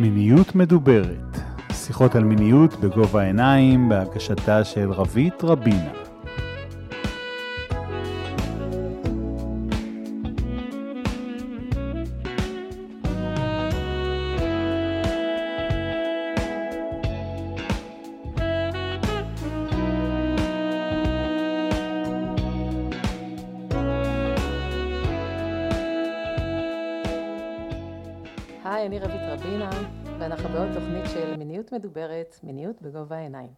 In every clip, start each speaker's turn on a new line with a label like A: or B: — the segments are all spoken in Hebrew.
A: מיניות מדוברת, שיחות על מיניות בגובה העיניים בהגשתה של רבית רבינה.
B: מיניות בגובה העיניים.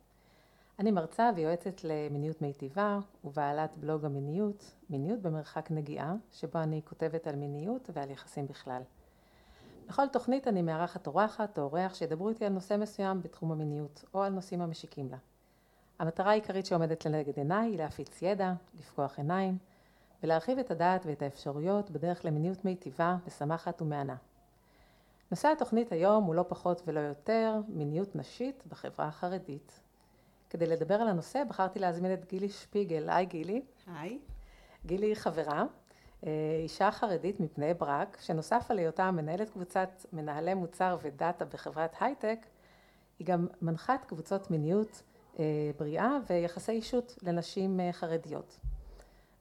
B: אני מרצה ויועצת למיניות מיטיבה ובעלת בלוג המיניות, מיניות במרחק נגיעה, שבו אני כותבת על מיניות ועל יחסים בכלל. בכל תוכנית אני מארחת אורחת או אורח שידברו איתי על נושא מסוים בתחום המיניות, או על נושאים המשיקים לה. המטרה העיקרית שעומדת לנגד עיניי היא להפיץ ידע, לפקוח עיניים, ולהרחיב את הדעת ואת האפשרויות בדרך למיניות מיטיבה, משמחת ומהנה. נושא התוכנית היום הוא לא פחות ולא יותר מיניות נשית בחברה החרדית. כדי לדבר על הנושא בחרתי להזמין את גילי שפיגל. היי גילי.
C: היי.
B: גילי היא חברה, אה, אישה חרדית מבני ברק, שנוסף על היותה מנהלת קבוצת מנהלי מוצר ודאטה בחברת הייטק, היא גם מנחת קבוצות מיניות אה, בריאה ויחסי אישות לנשים אה, חרדיות.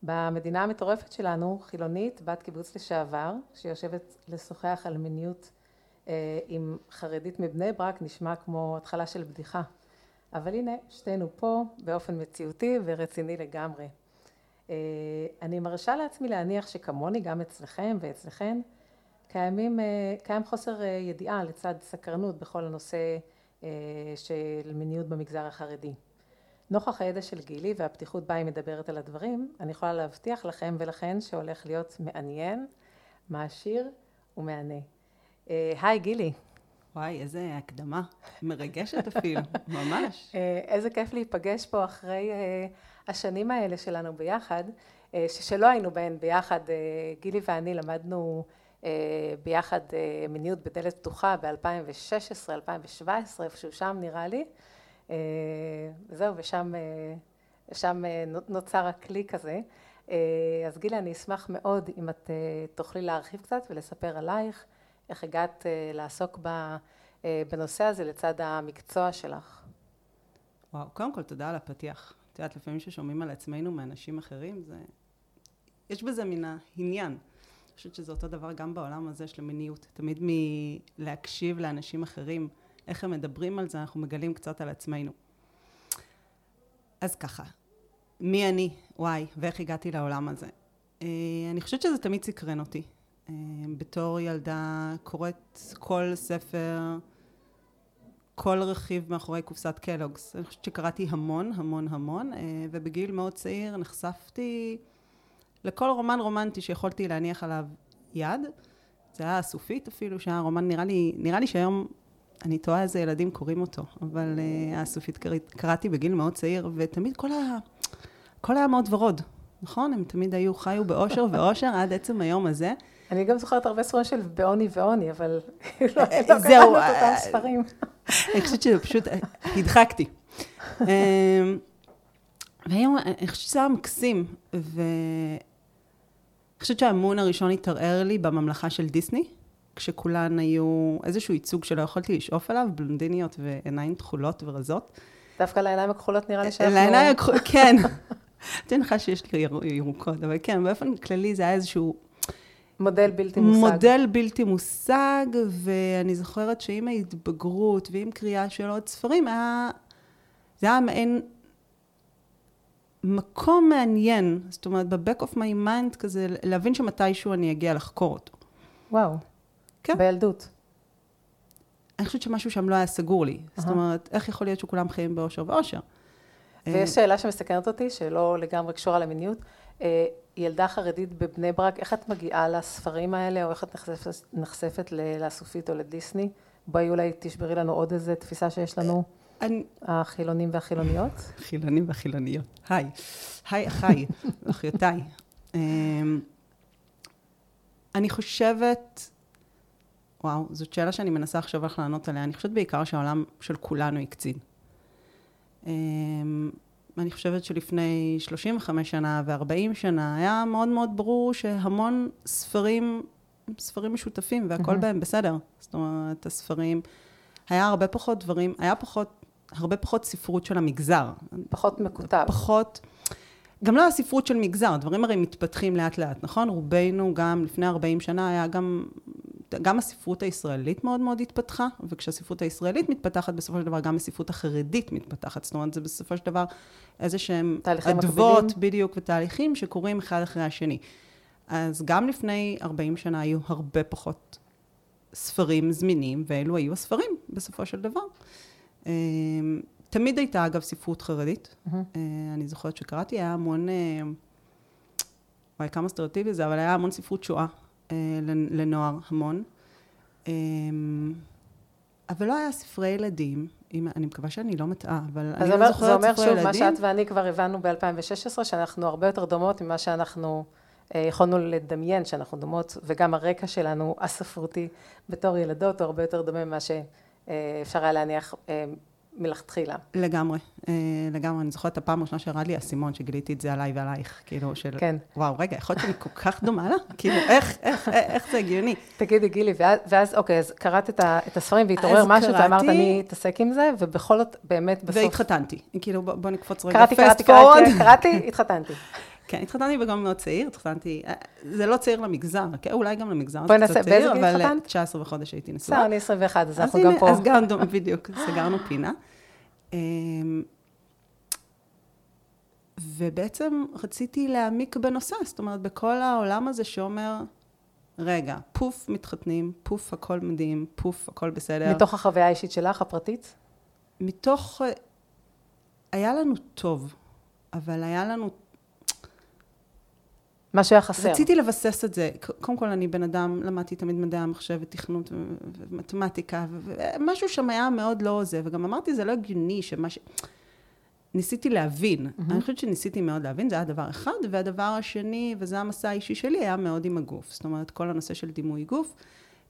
B: במדינה המטורפת שלנו, חילונית, בת קיבוץ לשעבר, שיושבת לשוחח על מיניות עם חרדית מבני ברק נשמע כמו התחלה של בדיחה. אבל הנה, שתינו פה באופן מציאותי ורציני לגמרי. אני מרשה לעצמי להניח שכמוני גם אצלכם ואצלכן קיימים, קיים חוסר ידיעה לצד סקרנות בכל הנושא של מיניות במגזר החרדי. נוכח הידע של גילי והפתיחות בה היא מדברת על הדברים, אני יכולה להבטיח לכם ולכן שהולך להיות מעניין, מעשיר ומהנה. היי גילי.
C: וואי, איזה הקדמה, מרגשת אפילו, ממש.
B: איזה כיף להיפגש פה אחרי השנים האלה שלנו ביחד, שלא היינו בהן ביחד, גילי ואני למדנו ביחד מיניות בדלת פתוחה ב-2016, 2017, איפשהו שם נראה לי, זהו, ושם שם נוצר הקליק הזה. אז גילי, אני אשמח מאוד אם את תוכלי להרחיב קצת ולספר עלייך. איך הגעת לעסוק בנושא הזה לצד המקצוע שלך?
C: וואו, קודם כל תודה על הפתיח. את יודעת, לפעמים ששומעים על עצמנו מאנשים אחרים, זה... יש בזה מן העניין. אני חושבת שזה אותו דבר גם בעולם הזה של המיניות. תמיד מלהקשיב לאנשים אחרים, איך הם מדברים על זה, אנחנו מגלים קצת על עצמנו. אז ככה, מי אני, וואי, ואיך הגעתי לעולם הזה? אני חושבת שזה תמיד סקרן אותי. בתור ילדה קוראת כל ספר, כל רכיב מאחורי קופסת קלוגס. אני חושבת שקראתי המון, המון, המון, ובגיל מאוד צעיר נחשפתי לכל רומן רומנטי שיכולתי להניח עליו יד. זה היה הסופית אפילו, שהיה רומן, נראה לי, נראה לי שהיום אני תוהה איזה ילדים קוראים אותו, אבל uh, הסופית קראתי בגיל מאוד צעיר, ותמיד כל, ה... כל היה מאוד ורוד, נכון? הם תמיד היו, חיו באושר ואושר עד עצם היום הזה.
B: אני גם זוכרת הרבה ספרים של בעוני ועוני, אבל לא קראנו את אותם ספרים.
C: אני חושבת שזה פשוט, הדחקתי. והיום, אני חושבת שזה היה מקסים, ואני חושבת שהאמון הראשון התערער לי בממלכה של דיסני, כשכולן היו איזשהו ייצוג שלא יכולתי לשאוף אליו, בלונדיניות ועיניים תכולות ורזות.
B: דווקא לעיניים הכחולות נראה לי שאנחנו...
C: לעיניים הכחולות, כן. אני מניחה שיש לי ירוקות, אבל כן, באופן כללי זה היה איזשהו...
B: מודל בלתי מושג.
C: מודל בלתי מושג, ואני זוכרת שעם ההתבגרות ועם קריאה של עוד ספרים, היה... זה היה מעין מקום מעניין, זאת אומרת, ב-back of my mind כזה, להבין שמתישהו אני אגיע לחקור אותו.
B: וואו.
C: כן.
B: בילדות.
C: אני חושבת שמשהו שם לא היה סגור לי. זאת אומרת, איך יכול להיות שכולם חיים באושר ואושר?
B: ויש שאלה שמסקרנת אותי, שלא לגמרי קשורה למיניות. ילדה חרדית בבני ברק, איך את מגיעה לספרים האלה, או איך את נחשפת, נחשפת לאסופית או לדיסני? בואי אולי תשברי לנו עוד איזה תפיסה שיש לנו,
C: אני...
B: החילונים והחילוניות.
C: חילונים והחילוניות. היי. היי אחיי, אחיותיי. אני חושבת, וואו, זאת שאלה שאני מנסה עכשיו איך לענות עליה. אני חושבת בעיקר שהעולם של כולנו הקצין. אני חושבת שלפני 35 שנה ו-40 שנה היה מאוד מאוד ברור שהמון ספרים ספרים משותפים והכל בהם בסדר. זאת אומרת, הספרים, היה הרבה פחות דברים, היה פחות, הרבה פחות ספרות של המגזר.
B: פחות מקוטב.
C: פחות, גם לא הספרות של מגזר, הדברים הרי מתפתחים לאט לאט, נכון? רובנו גם לפני 40 שנה היה גם, גם הספרות הישראלית מאוד מאוד התפתחה, וכשהספרות הישראלית מתפתחת, בסופו של דבר גם הספרות החרדית מתפתחת. זאת אומרת, זה בסופו של דבר איזה שהם
B: תהליכים
C: אדוות,
B: מקבילים.
C: בדיוק, ותהליכים שקורים אחד אחרי השני. אז גם לפני 40 שנה היו הרבה פחות ספרים זמינים, ואלו היו הספרים בסופו של דבר. אמ, תמיד הייתה אגב ספרות חרדית.
B: מהמם.
C: אה, אני זוכרת שקראתי, היה המון, אה, וואי כמה סטריאוטיבי זה, אבל היה המון ספרות שואה אה, לנוער, המון. אמ, אבל לא היה ספרי ילדים, אם, אני מקווה שאני לא מטעה, אבל אני לא
B: אומר,
C: זוכרת
B: זה אומר
C: ספרי
B: שוב, מה
C: ילדים.
B: שאת ואני כבר הבנו ב-2016, שאנחנו הרבה יותר דומות ממה שאנחנו אה, יכולנו לדמיין, שאנחנו דומות, וגם הרקע שלנו הספרותי בתור ילדות הוא הרבה יותר דומה ממה שאפשר היה להניח אה, מלכתחילה.
C: לגמרי, אה, לגמרי. אני זוכרת את הפעם הראשונה שירד לי האסימון, שגיליתי את זה עליי ועלייך, כאילו, של...
B: כן.
C: וואו, רגע, יכול להיות שאני כל כך דומה לה? כאילו, איך, איך, איך זה הגיוני?
B: תגידי, גילי, ואז, ואז אוקיי, אז קראת את, ה, את הספרים והתעורר משהו, ואמרת,
C: קראתי-
B: אני אתעסק עם זה, ובכל זאת, באמת, בסוף...
C: והתחתנתי. כאילו, בוא, בוא נקפוץ רגע,
B: קראתי, קראתי. קראתי, קראתי, התחתנתי.
C: כן, התחתנתי בגיל מאוד צעיר, התחתנתי, אה, זה לא צעיר למגזר, כן, אולי גם למגזר זה קצת צעיר, אבל אה,
B: התחתנת?
C: 19 וחודש הייתי נשואה.
B: בסדר, אני 21, אז אנחנו גם פה.
C: אז גם, דום- בדיוק, סגרנו פינה. אמ, ובעצם רציתי להעמיק בנושא, זאת אומרת, בכל העולם הזה שאומר, רגע, פוף מתחתנים, פוף הכל מדהים, פוף הכל בסדר.
B: מתוך החוויה האישית שלך, הפרטית?
C: מתוך, אה, היה לנו טוב, אבל היה לנו
B: משהו היה חסר.
C: רציתי לבסס את זה. קודם כל, אני בן אדם, למדתי תמיד מדעי המחשב ותכנות ומתמטיקה, ומשהו שם היה מאוד לא זה, וגם אמרתי, זה לא הגיוני שמה ש... ניסיתי להבין. Mm-hmm. אני חושבת שניסיתי מאוד להבין, זה היה דבר אחד, והדבר השני, וזה המסע האישי שלי, היה מאוד עם הגוף. זאת אומרת, כל הנושא של דימוי גוף,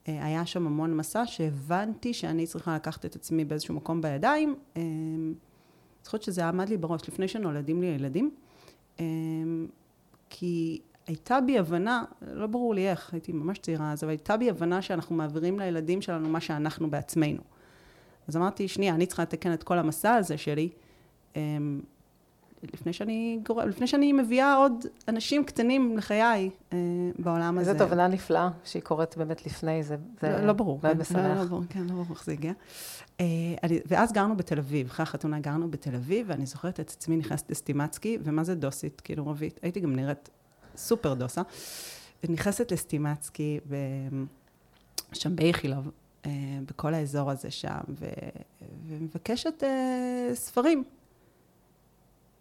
C: אה, היה שם המון מסע שהבנתי שאני צריכה לקחת את עצמי באיזשהו מקום בידיים. אה, אני חושבת שזה עמד לי בראש לפני שנולדים לי הילדים. אה, כי הייתה בי הבנה, לא ברור לי איך, הייתי ממש צעירה אז, אבל הייתה בי הבנה שאנחנו מעבירים לילדים שלנו מה שאנחנו בעצמנו. אז אמרתי, שנייה, אני צריכה לתקן את כל המסע הזה שלי, אמ, לפני שאני, גור... לפני שאני מביאה עוד אנשים קטנים לחיי אה, בעולם הזה.
B: איזו תובנה נפלאה שהיא קורית באמת לפני זה. זה
C: לא, לא ברור.
B: מאוד
C: כן,
B: משמח.
C: לא, לא ברור, כן, לא ברור איך זה הגיע. אה, אני, ואז גרנו בתל אביב, אחרי החתונה גרנו בתל אביב, ואני זוכרת את עצמי נכנסת לסטימצקי, ומה זה דוסית, כאילו רבית, הייתי גם נראית סופר דוסה. נכנסת לסטימצקי. שם באיכילוב, אה, בכל האזור הזה שם, ו... ומבקשת אה, ספרים.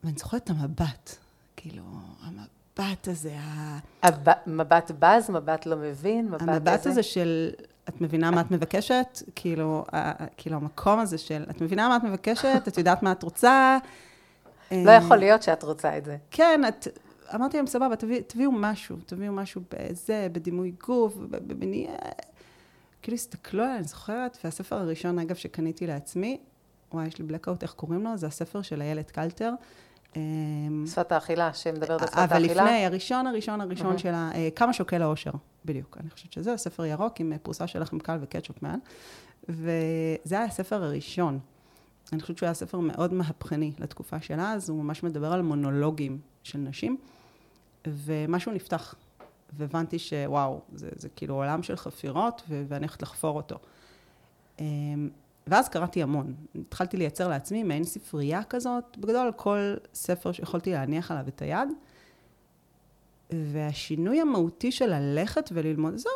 C: ואני זוכרת את המבט, כאילו, המבט הזה, ה...
B: הב- מבט בז, מבט לא מבין, מבט
C: המבט
B: איזה?
C: הזה של, את מבינה מה את מבקשת? כאילו, ה- כאילו המקום הזה של, את מבינה מה את מבקשת? את יודעת מה את רוצה?
B: לא יכול להיות שאת רוצה את זה.
C: כן, את, אמרתי להם, סבבה, תביא, תביאו משהו, תביאו משהו בזה, בדימוי גוף, ב- במניע... כאילו הסתכלו עליי, אני זוכרת, והספר הראשון, אגב, שקניתי לעצמי, וואי, יש לי בלקאוט, איך קוראים לו? זה הספר של איילת קלטר. אמ,
B: שפת האכילה, שמדברת על שפת
C: אבל
B: האכילה.
C: לפני, הראשון, הראשון, הראשון
B: אהה.
C: שלה, אה, כמה שוקל האושר, בדיוק. אני חושבת שזה ספר ירוק עם אה, פרוסה של לחם קל וקטשופ מעל. וזה היה הספר הראשון. אני חושבת שהוא היה ספר מאוד מהפכני לתקופה שלה, אז הוא ממש מדבר על מונולוגים של נשים, ומשהו נפתח. והבנתי שוואו, זה, זה כאילו עולם של חפירות, ו- ואני הולכת לחפור אותו. אמ, ואז קראתי המון. התחלתי לייצר לעצמי מעין ספרייה כזאת, בגדול כל ספר שיכולתי להניח עליו את היד. והשינוי המהותי של ללכת וללמוד, זהו,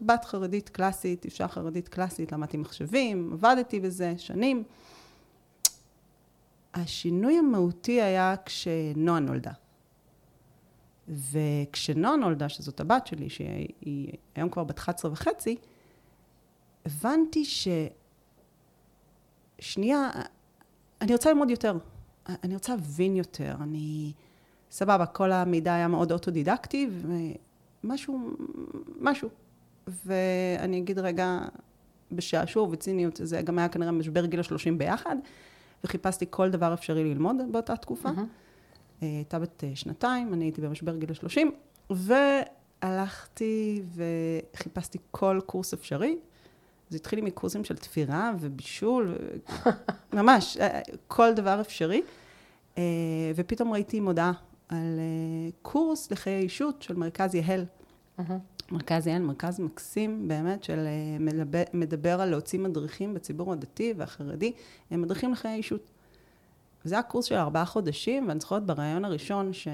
C: ובת חרדית קלאסית, אישה חרדית קלאסית, למדתי מחשבים, עבדתי בזה שנים. השינוי המהותי היה כשנועה נולדה. וכשנועה נולדה, שזאת הבת שלי, שהיא היא היום כבר בת 11 וחצי, הבנתי ש... שנייה, אני רוצה ללמוד יותר. אני רוצה להבין יותר. אני... סבבה, כל המידע היה מאוד אוטודידקטי, ומשהו, משהו. ואני אגיד רגע, בשעשוע ובציניות, זה גם היה כנראה משבר גיל השלושים ביחד, וחיפשתי כל דבר אפשרי ללמוד באותה תקופה.
B: מהמם.
C: אה, הייתה בת אה, שנתיים, אני הייתי במשבר גיל השלושים, הלכתי וחיפשתי כל קורס אפשרי. זה התחיל עם קורסים של תפירה ובישול, ממש, אה, כל דבר אפשרי. ופתאום ראיתי מודעה על קורס לחיי אישות של מרכז יהל. מרכז יהל, מרכז מקסים באמת, של מדבר, מדבר על להוציא מדריכים בציבור הדתי והחרדי, הם מדריכים לחיי אישות. וזה היה קורס של ארבעה חודשים, ואני זוכרת בריאיון הראשון, ש...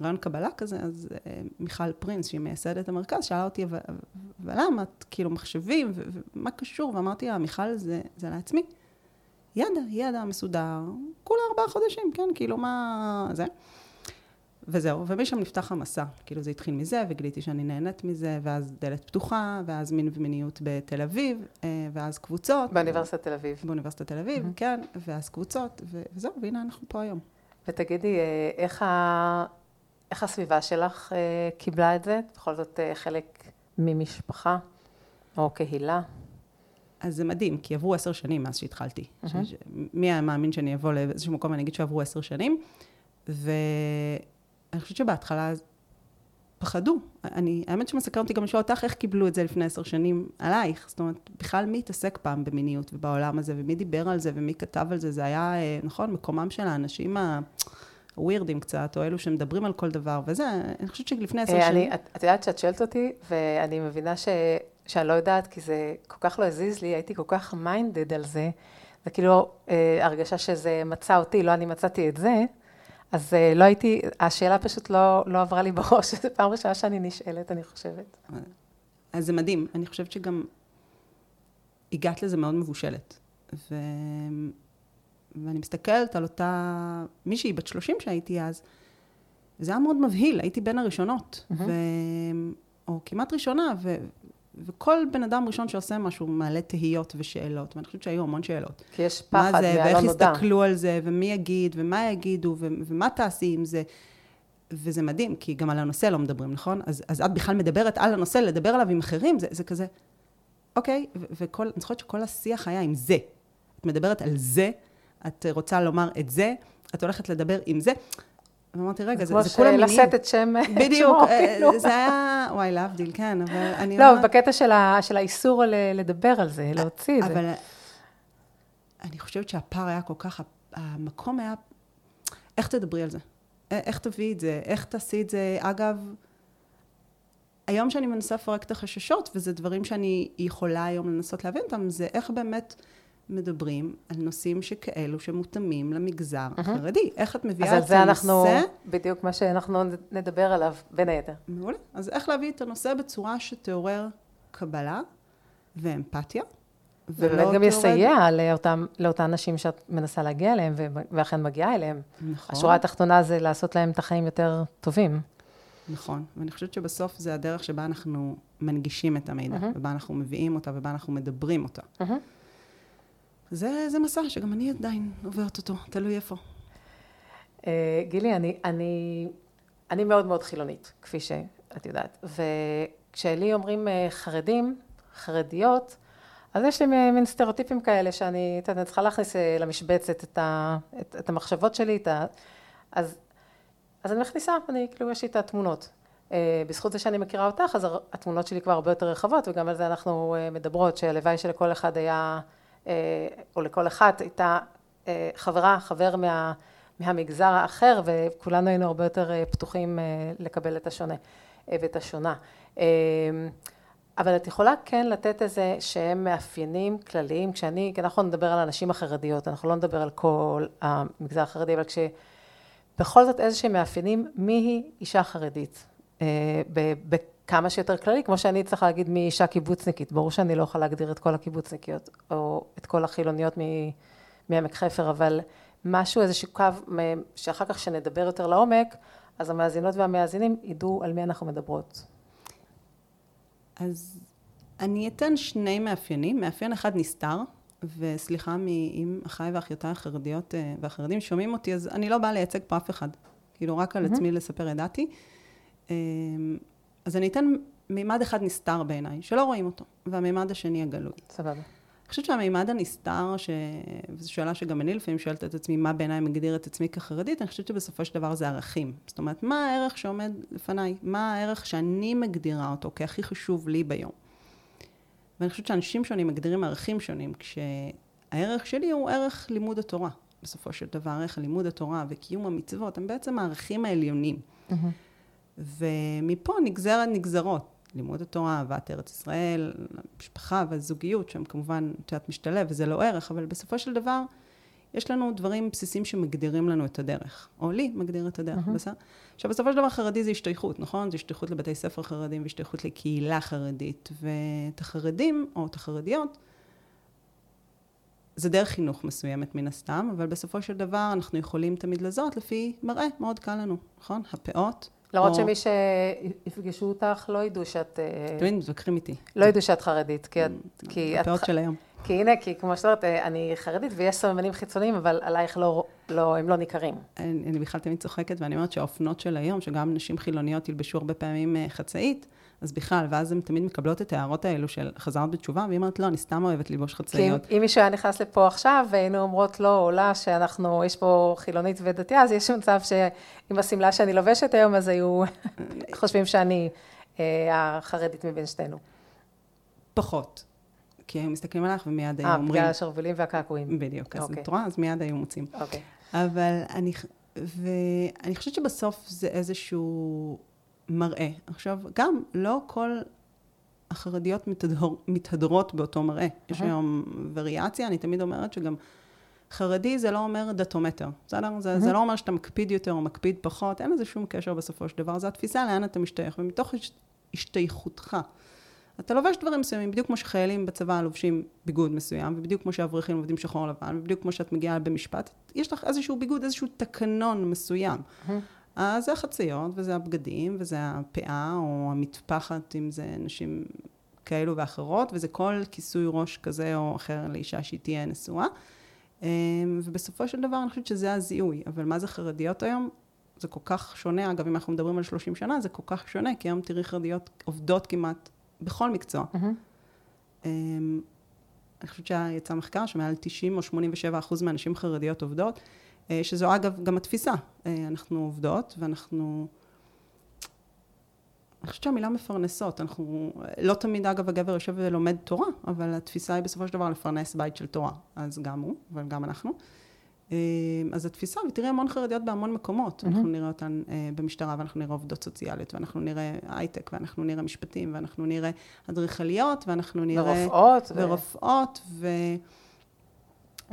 C: רעיון קבלה כזה, אז uh, מיכל פרינס, שהיא מייסדת המרכז, שאלה אותי, ולמה את כאילו מחשבים, ומה קשור? ואמרתי לה, מיכל, זה, זה לעצמי. ידע, ידע מסודר, כולה ארבעה חודשים, כן, כאילו מה זה. וזהו, ומשם נפתח המסע. כאילו זה התחיל מזה, וגיליתי שאני נהנית מזה, ואז דלת פתוחה, ואז מין ומיניות בתל אביב, אה, ואז קבוצות.
B: באוניברסיטת תל אביב.
C: באוניברסיטת תל אביב, mm-hmm. כן, ואז קבוצות, וזהו, והנה אנחנו פה היום.
B: ותגידי, אה, איך, ה... איך הסביבה שלך אה, קיבלה את זה? בכל זאת חלק ממשפחה או קהילה?
C: אז זה מדהים, כי עברו עשר שנים מאז שהתחלתי. Mm-hmm. ש... מי היה מאמין שאני אבוא לאיזשהו מקום ואני אגיד שעברו עשר שנים? ו... אני חושבת שבהתחלה פחדו. אני, האמת שמסקר אותי גם לשאול אותך איך קיבלו את זה לפני עשר שנים עלייך. זאת אומרת, בכלל מי התעסק פעם במיניות ובעולם הזה, ומי דיבר על זה, ומי כתב על זה, זה היה, אה, נכון, מקומם של האנשים הווירדים קצת, או אלו שמדברים על כל דבר, וזה, אני חושבת שלפני עשר אה, שנים...
B: את, את יודעת שאת שואלת אותי, ואני מבינה ש, שאני לא יודעת, כי זה כל כך לא הזיז לי, הייתי כל כך מיינדד על זה, זה כאילו אה, הרגשה שזה מצא אותי, לא אני מצאתי את זה. אז uh, לא הייתי, השאלה פשוט לא, לא עברה לי בראש, זו פעם ראשונה שאני נשאלת, אני חושבת.
C: אז זה מדהים, אני חושבת שגם הגעת לזה מאוד מבושלת. ו... ואני מסתכלת על אותה מישהי בת 30 שהייתי אז, זה היה מאוד מבהיל, הייתי בין הראשונות, mm-hmm. ו... או כמעט ראשונה, ו... וכל בן אדם ראשון שעושה משהו מעלה תהיות ושאלות, ואני חושבת שהיו המון שאלות.
B: כי יש פחד מהלא נודע.
C: ואיך יסתכלו על זה, ומי יגיד, ומה יגידו, ו- ומה תעשי עם זה. וזה מדהים, כי גם על הנושא לא מדברים, נכון? אז, אז את בכלל מדברת על הנושא, לדבר עליו עם אחרים, זה, זה כזה, אוקיי, ו- וכל, אני זוכרת שכל השיח היה עם זה. את מדברת על זה, את רוצה לומר את זה, את הולכת לדבר עם זה. ואמרתי, רגע, זה, זה כולם
B: מינים. כמו לשאת את שם
C: שמו, בדיוק, אה, כאילו. זה היה, וואי, להבדיל, כן, אבל אני
B: לא. לא, בקטע של, ה, של האיסור לדבר על זה, להוציא את זה.
C: אבל אני חושבת שהפער היה כל כך, המקום היה, איך תדברי על זה? איך תביאי את זה? איך תעשי את זה? אגב, היום שאני מנסה לפרק את החששות, וזה דברים שאני יכולה היום לנסות להבין אותם, זה איך באמת... מדברים על נושאים שכאלו שמותאמים למגזר החרדי. איך את מביאה את
B: הנושא... אז על זה אנחנו, בדיוק מה שאנחנו נדבר עליו, בין היתר.
C: מעולה. אז איך להביא את הנושא בצורה שתעורר קבלה ואמפתיה.
B: ובאמת גם יסייע לאותם, לאותן נשים שאת מנסה להגיע אליהן, ואכן מגיעה אליהן. נכון. השורה התחתונה זה לעשות להם את החיים יותר טובים.
C: נכון, ואני חושבת שבסוף זה הדרך שבה אנחנו מנגישים את המידע, mm-hmm. ובה אנחנו מביאים אותה, ובה אנחנו מדברים אותה. Mm-hmm. זה, זה מסע שגם אני עדיין עוברת אותו, תלוי איפה.
B: Uh, גילי, אני, אני, אני מאוד מאוד חילונית, כפי שאת יודעת. וכשלי אומרים uh, חרדים, חרדיות, אז יש לי מין סטריאוטיפים כאלה שאני, את צריכה להכניס uh, למשבצת את, ה, את, את המחשבות שלי, את ה... אז, אז אני מכניסה, אני, כאילו, יש לי את התמונות. Uh, בזכות זה שאני מכירה אותך, אז התמונות שלי כבר הרבה יותר רחבות, וגם על זה אנחנו uh, מדברות, שהלוואי שלכל אחד היה... אה, או לכל אחת הייתה אה, חברה, חבר מה, מהמגזר האחר, וכולנו היינו הרבה יותר אה, פתוחים לקבל את השונה ואת השונה. אבל את יכולה כן לתת איזה שהם מאפיינים כלליים, כשאני, כי אנחנו נדבר על הנשים החרדיות, אנחנו לא נדבר על כל המגזר החרדי, אבל כשבכל זאת איזה שהם מאפיינים, מי היא אישה חרדית? כמה שיותר כללי, כמו שאני צריכה להגיד מי אישה קיבוצניקית. ברור שאני לא יכולה להגדיר את כל הקיבוצניקיות, או את כל החילוניות מעמק חפר, אבל משהו, איזשהו קו, שאחר כך שנדבר יותר לעומק, אז המאזינות והמאזינים ידעו על מי אנחנו מדברות.
C: אז אני אתן שני מאפיינים. מאפיין אחד נסתר, וסליחה אם אחיי ואחיותיי החרדיות אה, והחרדים שומעים אותי, אז אני לא באה לייצג פה אף אחד. כאילו, רק על mm-hmm. עצמי לספר ידעתי. אמ, אז אני אתן מימד אחד נסתר בעיניי, שלא רואים אותו, והמימד השני הגלוי.
B: סבבה.
C: אני חושבת שהמימד הנסתר, ש... וזו שאלה שגם אני לפעמים שואלת את עצמי, מה בעיניי מגדיר את עצמי כחרדית, אני חושבת שבסופו של דבר זה ערכים. זאת אומרת, מה הערך שעומד לפניי? מה הערך שאני מגדירה אותו כהכי חשוב לי ביום? ואני חושבת שאנשים שונים מגדירים ערכים שונים, כשהערך שלי הוא ערך לימוד התורה. בסופו של דבר, ערך לימוד התורה וקיום המצוות, הם בעצם הערכים העליונים. Mm-hmm. ומפה נגזרת נגזרות. לימוד התורה, אהבת ארץ ישראל, המשפחה והזוגיות, שהם כמובן, את יודעת, משתלב, וזה לא ערך, אבל בסופו של דבר, יש לנו דברים בסיסיים שמגדירים לנו את הדרך. או לי מגדיר את הדרך, mm-hmm. בסדר? עכשיו, בסופו של דבר חרדי זה השתייכות, נכון? זה השתייכות לבתי ספר חרדים והשתייכות לקהילה חרדית. ואת החרדים, או את החרדיות, זה דרך חינוך מסוימת מן הסתם, אבל בסופו של דבר אנחנו יכולים תמיד לזהות לפי מראה, מאוד קל לנו, נכון? הפאות.
B: למרות או... שמי שיפגשו אותך לא ידעו שאת...
C: אה, תמיד מתווכחים איתי.
B: לא ידעו שאת חרדית, כי את...
C: כי הפאות את... של היום.
B: כי הנה, כי כמו שאת אומרת, אה, אני חרדית ויש סממנים חיצוניים, אבל עלייך לא, לא, הם לא ניכרים.
C: אני, אני בכלל תמיד צוחקת, ואני אומרת שהאופנות של היום, שגם נשים חילוניות ילבשו הרבה פעמים אה, חצאית, אז בכלל, ואז הן תמיד מקבלות את ההערות האלו של חזרת בתשובה, והיא אומרת, לא, אני סתם אוהבת ללבוש חצאיות.
B: כי אם מישהו היה נכנס לפה עכשיו, והיינו אומרות לא, עולה שאנחנו, יש פה חילונית ודתייה, אז יש מצב שעם השמלה שאני לובשת היום, אז היו חושבים שאני אה, החרדית מבין שתינו.
C: פחות. כי הם מסתכלים עליך ומיד היו
B: אה,
C: אומרים...
B: אה, בגלל השרוולים והקעקועים.
C: בדיוק, אז את רואה, אז מיד היו מוצאים.
B: אוקיי.
C: אבל אני, ואני חושבת שבסוף זה איזשהו מראה. עכשיו, גם לא כל החרדיות מתהדר, מתהדרות באותו מראה. Uh-huh. יש היום וריאציה, אני תמיד אומרת שגם חרדי זה לא אומר דתומטר, בסדר? זה, uh-huh. זה לא אומר שאתה מקפיד יותר או מקפיד פחות, אין לזה שום קשר בסופו של דבר, זו התפיסה לאן אתה משתייך, ומתוך השתייכותך. אתה לובש דברים מסוימים, בדיוק כמו שחיילים בצבא לובשים ביגוד מסוים, ובדיוק כמו שאברכים עובדים שחור לבן, ובדיוק כמו שאת מגיעה במשפט, יש לך איזשהו ביגוד, איזשהו תקנון מסוים. Mm-hmm. אז זה החציות, וזה הבגדים, וזה הפאה, או המטפחת, אם זה נשים כאלו ואחרות, וזה כל כיסוי ראש כזה או אחר לאישה שהיא תהיה נשואה. אמ, ובסופו של דבר אני חושבת שזה הזיהוי. אבל מה זה חרדיות היום? זה כל כך שונה, אגב, אם אנחנו מדברים על 30 שנה, זה כל כך שונה, כי היום תראי חרדיות עובדות כמעט בכל מקצוע. Mm-hmm. אני חושבת שיצא מחקר שמעל 90 או 87 אחוז מהנשים חרדיות עובדות. אה, שזו אגב גם התפיסה. אה, אנחנו עובדות ואנחנו... אני חושבת שהמילה מפרנסות, אנחנו, לא תמיד אגב הגבר יושב ולומד תורה, אבל התפיסה היא בסופו של דבר לפרנס בית של תורה, אז גם הוא, אבל גם אנחנו. אה, אז התפיסה, ותראי המון חרדיות בהמון מקומות, mm-hmm. אנחנו נראה אותן במשטרה, ואנחנו נראה עובדות סוציאליות, ואנחנו נראה הייטק, ואנחנו נראה משפטים, ואנחנו נראה אדריכליות, ואנחנו נראה...
B: ורופאות.
C: ורופאות, ו...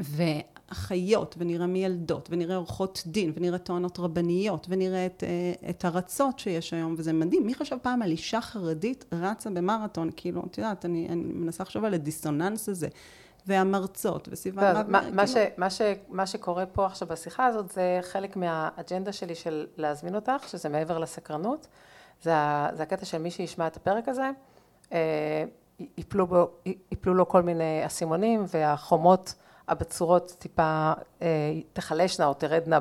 C: ו... אחיות, ונראה מילדות, ונראה עורכות דין, ונראה טוענות רבניות, ונראה את, אה, את הרצות שיש היום, וזה מדהים. מי חשב פעם על אישה חרדית רצה במרתון? כאילו, את יודעת, אני, אני מנסה לחשוב על הדיסוננס הזה. והמרצות, וסביבה...
B: מה, מה, כאילו... ש, מה, ש, מה שקורה פה עכשיו בשיחה הזאת, זה חלק מהאג'נדה שלי של להזמין אותך, שזה מעבר לסקרנות. זה, זה הקטע של מי שישמע את הפרק הזה. אה, יפלו, בו, יפלו לו כל מיני אסימונים, והחומות הבצורות טיפה אה, תחלשנה או תרדנה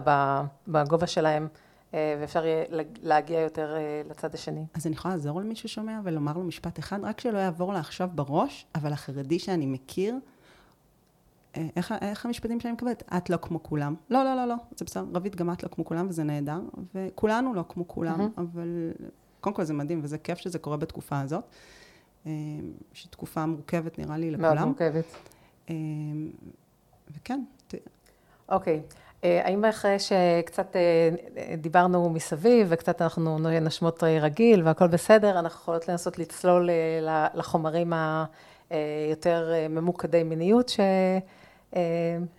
B: בגובה שלהם, אה, ואפשר יהיה להגיע יותר אה, לצד השני.
C: אז אני יכולה לעזור למי ששומע ולומר לו משפט אחד, רק שלא יעבור לה עכשיו בראש, אבל החרדי שאני מכיר, איך, איך המשפטים שאני מקבלת? את לא כמו כולם. לא, לא, לא, לא, זה בסדר, רבית גם את לא כמו כולם וזה נהדר, וכולנו לא כמו כולם, mm-hmm. אבל קודם כל זה מדהים וזה כיף שזה קורה בתקופה הזאת, שהיא תקופה מורכבת נראה לי לכולם.
B: מאוד מורכבת.
C: וכן.
B: אוקיי. אה, האם אחרי שקצת אה, דיברנו מסביב וקצת אנחנו נשמות רגיל והכל בסדר, אנחנו יכולות לנסות לצלול אה, לחומרים היותר ממוקדי מיניות ש...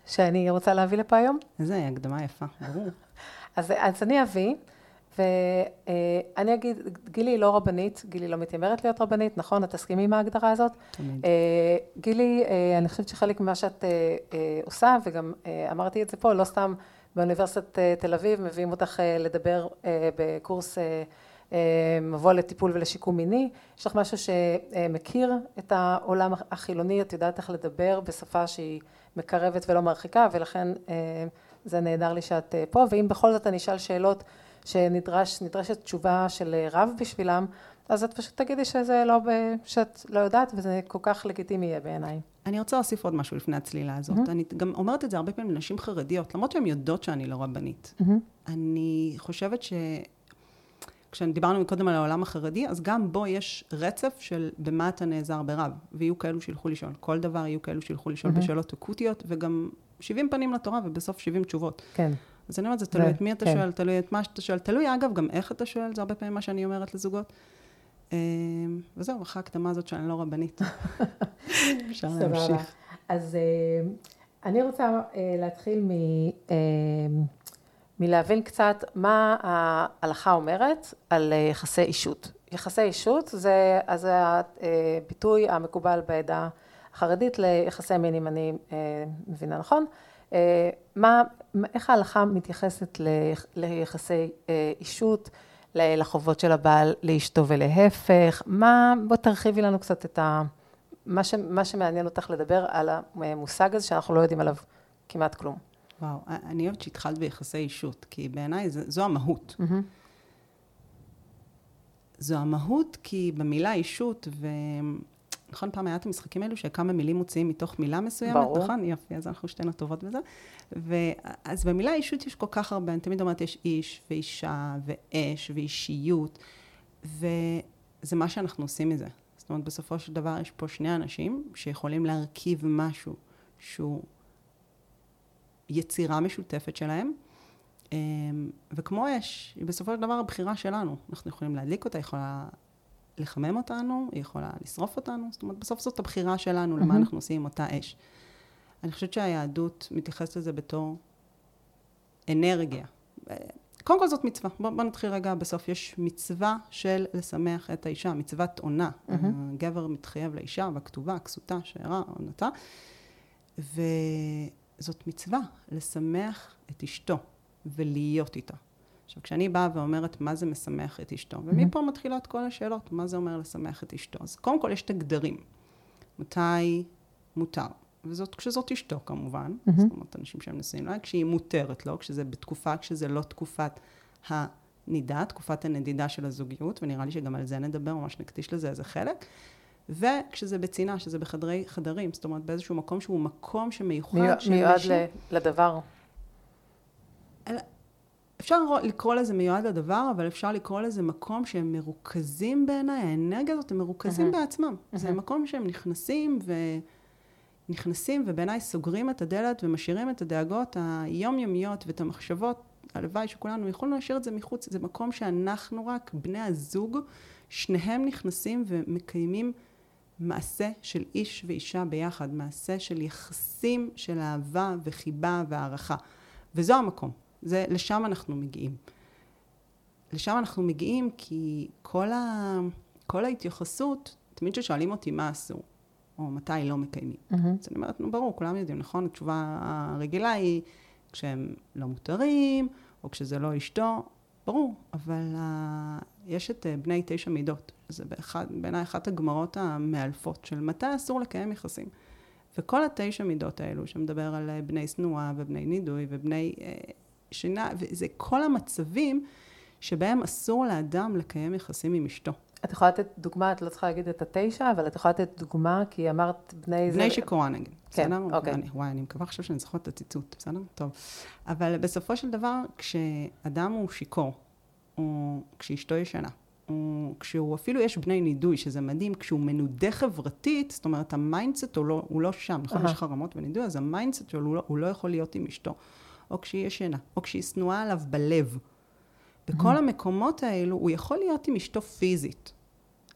B: שאני רוצה להביא לפה היום?
C: איזה הקדמה יפה, ברור.
B: אז, אז אני אביא. ואני אגיד, גילי לא רבנית, גילי לא מתיימרת להיות רבנית, נכון? את תסכימי עם ההגדרה הזאת?
C: תמיד.
B: גילי, אני חושבת שחלק ממה שאת עושה, וגם אמרתי את זה פה, לא סתם באוניברסיטת תל אביב, מביאים אותך לדבר בקורס מבוא לטיפול ולשיקום מיני. יש לך משהו שמכיר את העולם החילוני, את יודעת איך לדבר בשפה שהיא מקרבת ולא מרחיקה, ולכן זה נהדר לי שאת פה, ואם בכל זאת אני אשאל שאלות שנדרשת תשובה של רב בשבילם, אז את פשוט תגידי שזה לא. שאת לא יודעת, וזה כל כך לגיטימי יהיה בעיניי.
C: אני רוצה להוסיף עוד משהו לפני הצלילה הזאת. Mm-hmm. אני גם אומרת את זה הרבה פעמים לנשים חרדיות, למרות שהן יודעות שאני לא רבנית. Mm-hmm. אני חושבת ש... כשדיברנו מקודם על העולם החרדי, אז גם בו יש רצף של במה אתה נעזר ברב. ויהיו כאלו שילכו לשאול. כל דבר יהיו כאלו שילכו לשאול mm-hmm. בשאלות אקוטיות, וגם 70 פנים לתורה, ובסוף 70 תשובות.
B: כן.
C: אז אני אומרת, זה תלוי את מי אתה כן. שואל, תלוי את מה שאתה שואל. תלוי, אגב, גם איך אתה שואל, זה הרבה פעמים מה שאני אומרת לזוגות. אה, וזהו, אחרי ההקדמה הזאת שאני לא רבנית. אפשר להמשיך.
B: אז אה, אני רוצה אה, להתחיל מ... מלהבין קצת מה ההלכה אומרת על יחסי אישות. יחסי אישות זה, זה הביטוי המקובל בעדה החרדית ליחסי מין, אם אני מבינה נכון. מה, איך ההלכה מתייחסת ליחסי אישות? לחובות של הבעל לאשתו ולהפך, מה, בוא תרחיבי לנו קצת את ה... מה, ש, מה שמעניין אותך לדבר על המושג הזה שאנחנו לא יודעים עליו כמעט כלום.
C: וואו, אני אוהבת שהתחלת ביחסי אישות, כי בעיניי זו המהות. Mm-hmm. זו המהות כי במילה אישות, ו... נכון, פעם היה את המשחקים האלו שכמה מילים מוציאים מתוך מילה מסוימת, ברור. נכון? יופי, אז אנחנו שתינו טובות בזה. ואז במילה אישות יש כל כך הרבה, אני תמיד אומרת, יש איש ואישה ואש ואישיות, וזה מה שאנחנו עושים מזה. זאת אומרת, בסופו של דבר יש פה שני אנשים שיכולים להרכיב משהו שהוא יצירה משותפת שלהם, אמ, וכמו אש, היא בסופו של דבר הבחירה שלנו. אנחנו יכולים להדליק אותה, יכולה לחמם אותנו, היא יכולה לשרוף אותנו, זאת אומרת, בסוף זאת הבחירה שלנו, למה אנחנו עושים עם אותה אש. אני חושבת שהיהדות מתייחסת לזה בתור אנרגיה. קודם כל זאת מצווה. בוא, בוא נתחיל רגע בסוף. יש מצווה של לשמח את האישה, מצוות עונה. Mm-hmm. הגבר מתחייב לאישה, והכתובה, הכסותה, שארה, עונתה. וזאת מצווה, לשמח את אשתו ולהיות איתה. עכשיו, כשאני באה ואומרת מה זה משמח את אשתו, ומפה מתחילות כל השאלות, מה זה אומר לשמח את אשתו. אז קודם כל יש את הגדרים. מתי מותר? וזאת כשזאת אשתו כמובן, mm-hmm. זאת אומרת, אנשים שהם נשואים, לא כשהיא מותרת לו? כשזה בתקופה, כשזה לא תקופת הנידה, תקופת הנדידה של הזוגיות, ונראה לי שגם על זה נדבר, ממש נקדיש לזה איזה חלק. וכשזה בצינה, שזה בחדרי חדרים, זאת אומרת באיזשהו מקום שהוא מקום שמיוחד.
B: מיועד, מיועד לדבר.
C: אפשר לקרוא לזה מיועד לדבר, אבל אפשר לקרוא לזה מקום שהם מרוכזים בעיניי, האנרגיה הזאת, הם מרוכזים mm-hmm. בעצמם. Mm-hmm. זה מקום שהם נכנסים ו... נכנסים ובעיניי סוגרים את הדלת ומשאירים את הדאגות היומיומיות ואת המחשבות, הלוואי שכולנו יכולנו להשאיר את זה מחוץ, זה מקום שאנחנו רק, בני הזוג, שניהם נכנסים ומקיימים מעשה של איש ואישה ביחד, מעשה של יחסים של אהבה וחיבה והערכה. וזו המקום. זה, לשם אנחנו מגיעים. לשם אנחנו מגיעים כי כל, ה, כל ההתייחסות, תמיד כששואלים אותי מה אסור, או מתי לא מקיימים. Mm-hmm. אז אני אומרת, נו ברור, כולם יודעים, נכון? התשובה הרגילה היא כשהם לא מותרים, או כשזה לא אשתו, ברור, אבל uh, יש את uh, בני תשע מידות. זה בעיניי אחת הגמרות המאלפות של מתי אסור לקיים יחסים. וכל התשע מידות האלו, שמדבר על uh, בני שנואה ובני נידוי ובני uh, שינה, וזה כל המצבים שבהם אסור לאדם לקיים יחסים עם אשתו.
B: את יכולה לתת דוגמה, את לא צריכה להגיד את התשע, אבל את יכולה לתת דוגמה, כי אמרת בני
C: זה... בני שיכורה נגיד,
B: כן, בסדר? אוקיי.
C: אני, וואי, אני מקווה עכשיו שאני זוכרת את הציטוט, בסדר? טוב. אבל בסופו של דבר, כשאדם הוא שיכור, או כשאשתו ישנה, או כשהוא אפילו יש בני נידוי, שזה מדהים, כשהוא מנודה חברתית, זאת אומרת, ה mindset הוא לא, הוא לא שם, נכון? יש חרמות ונידוי, אז ה mindset שלו, הוא לא, הוא לא יכול להיות עם אשתו. או כשהיא ישנה, או כשהיא שנואה עליו בלב. בכל המקומות האלו הוא יכול להיות עם אשתו פיזית,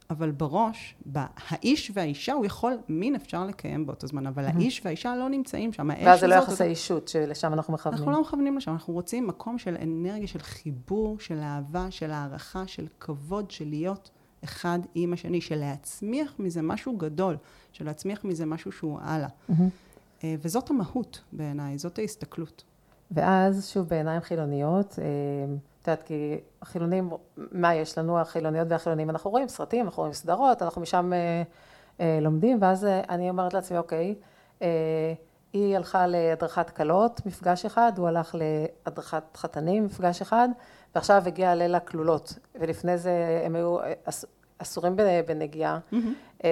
C: אבל בראש, האיש והאישה, הוא יכול, מין אפשר לקיים באותו זמן, אבל האיש והאישה לא נמצאים שם.
B: ואז זה לא יחסי אישות, שלשם אנחנו מכוונים.
C: אנחנו לא מכוונים לשם, אנחנו רוצים מקום של אנרגיה, של חיבור, של אהבה, של הערכה, של כבוד, של להיות אחד עם השני, של להצמיח מזה משהו גדול, של להצמיח מזה משהו שהוא הלאה. אה, וזאת המהות בעיניי, זאת ההסתכלות.
B: ואז שוב בעיניים חילוניות, אה, את יודעת, כי החילונים, מה יש לנו, החילוניות והחילונים, אנחנו רואים סרטים, אנחנו רואים סדרות, אנחנו משם אה, אה, לומדים, ואז אני אומרת לעצמי, אוקיי, היא הלכה להדרכת כלות, מפגש אחד, הוא הלך להדרכת חתנים, מפגש אחד, ועכשיו הגיע ליל הכלולות, ולפני זה הם היו, אסורים בנגיעה. Mm-hmm.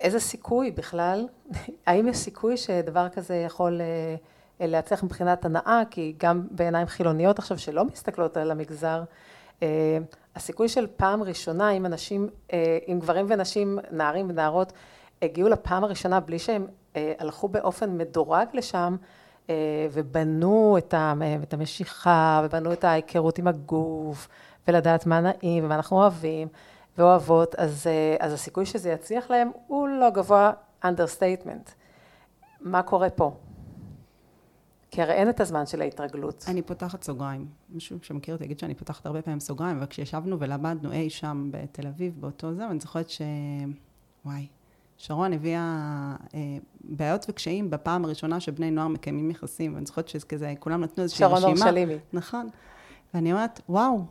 B: איזה סיכוי בכלל, האם יש סיכוי שדבר כזה יכול להצליח מבחינת הנאה, כי גם בעיניים חילוניות עכשיו שלא מסתכלות על המגזר, הסיכוי של פעם ראשונה, אם אנשים, אם גברים ונשים, נערים ונערות, הגיעו לפעם הראשונה בלי שהם הלכו באופן מדורג לשם, ובנו את המשיכה, ובנו את ההיכרות עם הגוף, ולדעת מה נעים ומה אנחנו אוהבים ואוהבות, אז, אז הסיכוי שזה יצליח להם הוא לא גבוה understatement. מה קורה פה? כי הרי אין את הזמן של ההתרגלות.
C: אני פותחת סוגריים. מישהו שמכיר אותי יגיד שאני פותחת הרבה פעמים סוגריים, אבל כשישבנו ולמדנו אי שם בתל אביב, באותו זה, אני זוכרת ש... וואי, שרון הביאה אה, בעיות וקשיים בפעם הראשונה שבני נוער מקיימים יחסים, ואני זוכרת שכזה, כולם נתנו איזושהי רשימה.
B: שרון אורשלימי.
C: נכון. ואני אומרת, וואו,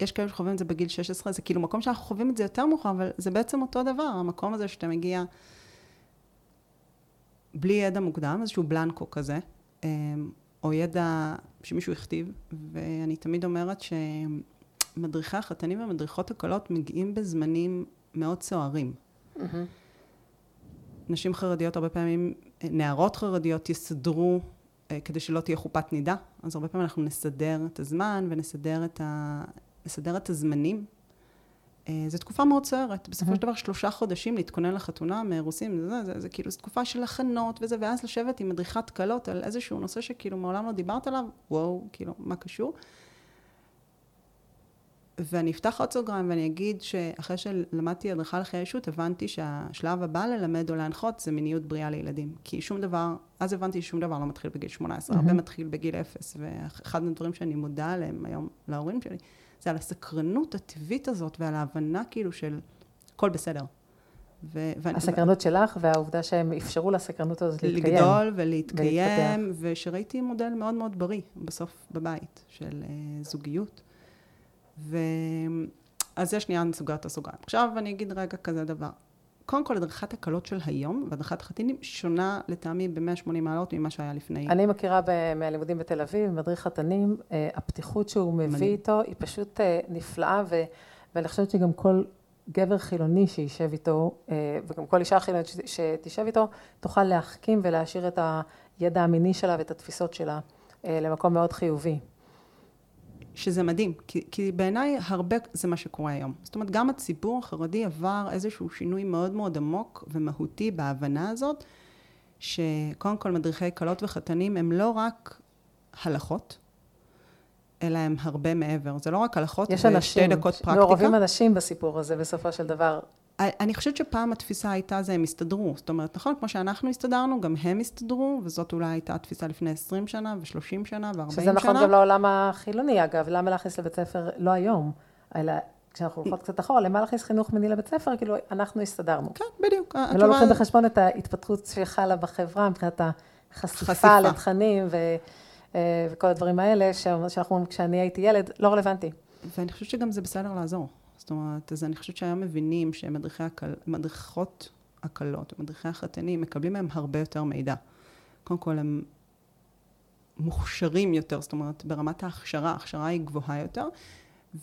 C: יש כאלה שחווים את זה בגיל 16, זה כאילו מקום שאנחנו חווים את זה יותר מאוחר, אבל זה בעצם אותו דבר, המקום הזה שאתה מגיע בלי ידע מוקדם, איזשהו בלנקו כזה, אה, או ידע שמישהו הכתיב, ואני תמיד אומרת שמדריכי החתנים ומדריכות הקלות מגיעים בזמנים מאוד סוערים. Mm-hmm. נשים חרדיות הרבה פעמים, נערות חרדיות יסדרו אה, כדי שלא תהיה חופת נידה, אז הרבה פעמים אנחנו נסדר את הזמן ונסדר את, ה... נסדר את הזמנים. אה, זו תקופה מאוד סוערת. בסופו mm-hmm. של דבר שלושה חודשים להתכונן לחתונה מרוסים, זה, זה, זה, זה כאילו, זו תקופה של הכנות וזה, ואז לשבת עם מדריכת קלות על איזשהו נושא שכאילו מעולם לא דיברת עליו, וואו, כאילו, מה קשור? ואני אפתח עוד סוגריים ואני אגיד שאחרי שלמדתי הדרכה לחיי אישות, הבנתי שהשלב הבא ללמד או להנחות זה מיניות בריאה לילדים. כי שום דבר, אז הבנתי ששום דבר לא מתחיל בגיל 18, mm-hmm. הרבה מתחיל בגיל 0. ואחד הדברים שאני מודה עליהם היום להורים שלי, זה על הסקרנות הטבעית הזאת ועל ההבנה כאילו של הכל בסדר.
B: ו- הסקרנות ו- שלך והעובדה שהם אפשרו לסקרנות הזאת להתקיים.
C: לגדול ולהתקיים, ולהתפתח. ושראיתי מודל מאוד מאוד בריא בסוף בבית של uh, זוגיות. ו... אז זה שנייה אני סוגרת את הסוגריים. עכשיו אני אגיד רגע כזה דבר. קודם כל, הדרכת הקלות של היום, והדרכת החתינים, שונה לטעמי ב-180 מעלות ממה שהיה לפני.
B: אני מכירה מהלימודים בתל אביב, מדריך חתנים, אה, הפתיחות שהוא מביא מני. איתו היא פשוט אה, נפלאה, ו- ואני חושבת שגם כל גבר חילוני שישב איתו, אה, וגם כל אישה חילונית שתשב איתו, תוכל להחכים ולהשאיר את הידע המיני שלה ואת התפיסות שלה למקום מאוד חיובי.
C: שזה מדהים, כי, כי בעיניי הרבה זה מה שקורה היום. זאת אומרת, גם הציבור החרדי עבר איזשהו שינוי מאוד מאוד עמוק ומהותי בהבנה הזאת, שקודם כל מדריכי כלות וחתנים הם לא רק הלכות, אלא הם הרבה מעבר. זה לא רק הלכות ושתי דקות פרקטיקה.
B: מעורבים אנשים בסיפור הזה בסופו של דבר.
C: אני חושבת שפעם התפיסה הייתה זה הם הסתדרו. זאת אומרת, נכון, כמו שאנחנו הסתדרנו, גם הם הסתדרו, וזאת אולי הייתה התפיסה לפני 20 שנה ו-30 שנה ו-40 שנה.
B: שזה נכון גם לעולם החילוני, אגב. למה להכניס לבית ספר, לא היום, אלא כשאנחנו הולכות קצת אחורה, למה להכניס חינוך מיני לבית ספר? כאילו, אנחנו הסתדרנו.
C: כן, בדיוק.
B: ולא לוקחים בחשבון את ההתפתחות שחלה בחברה, מבחינת החשיפה לתכנים ו... אה, וכל הדברים האלה, שאנחנו אומרים, כשאני הייתי ילד, לא רלוונטי.
C: ואני חושבת שגם זה בסדר לעזור. זאת אומרת, אז אני חושבת שהיום מבינים שמדריכות הקלות, מדריכי החתנים, מקבלים מהם הרבה יותר מידע. קודם כל, הם מוכשרים יותר, זאת אומרת, ברמת ההכשרה, ההכשרה היא גבוהה יותר.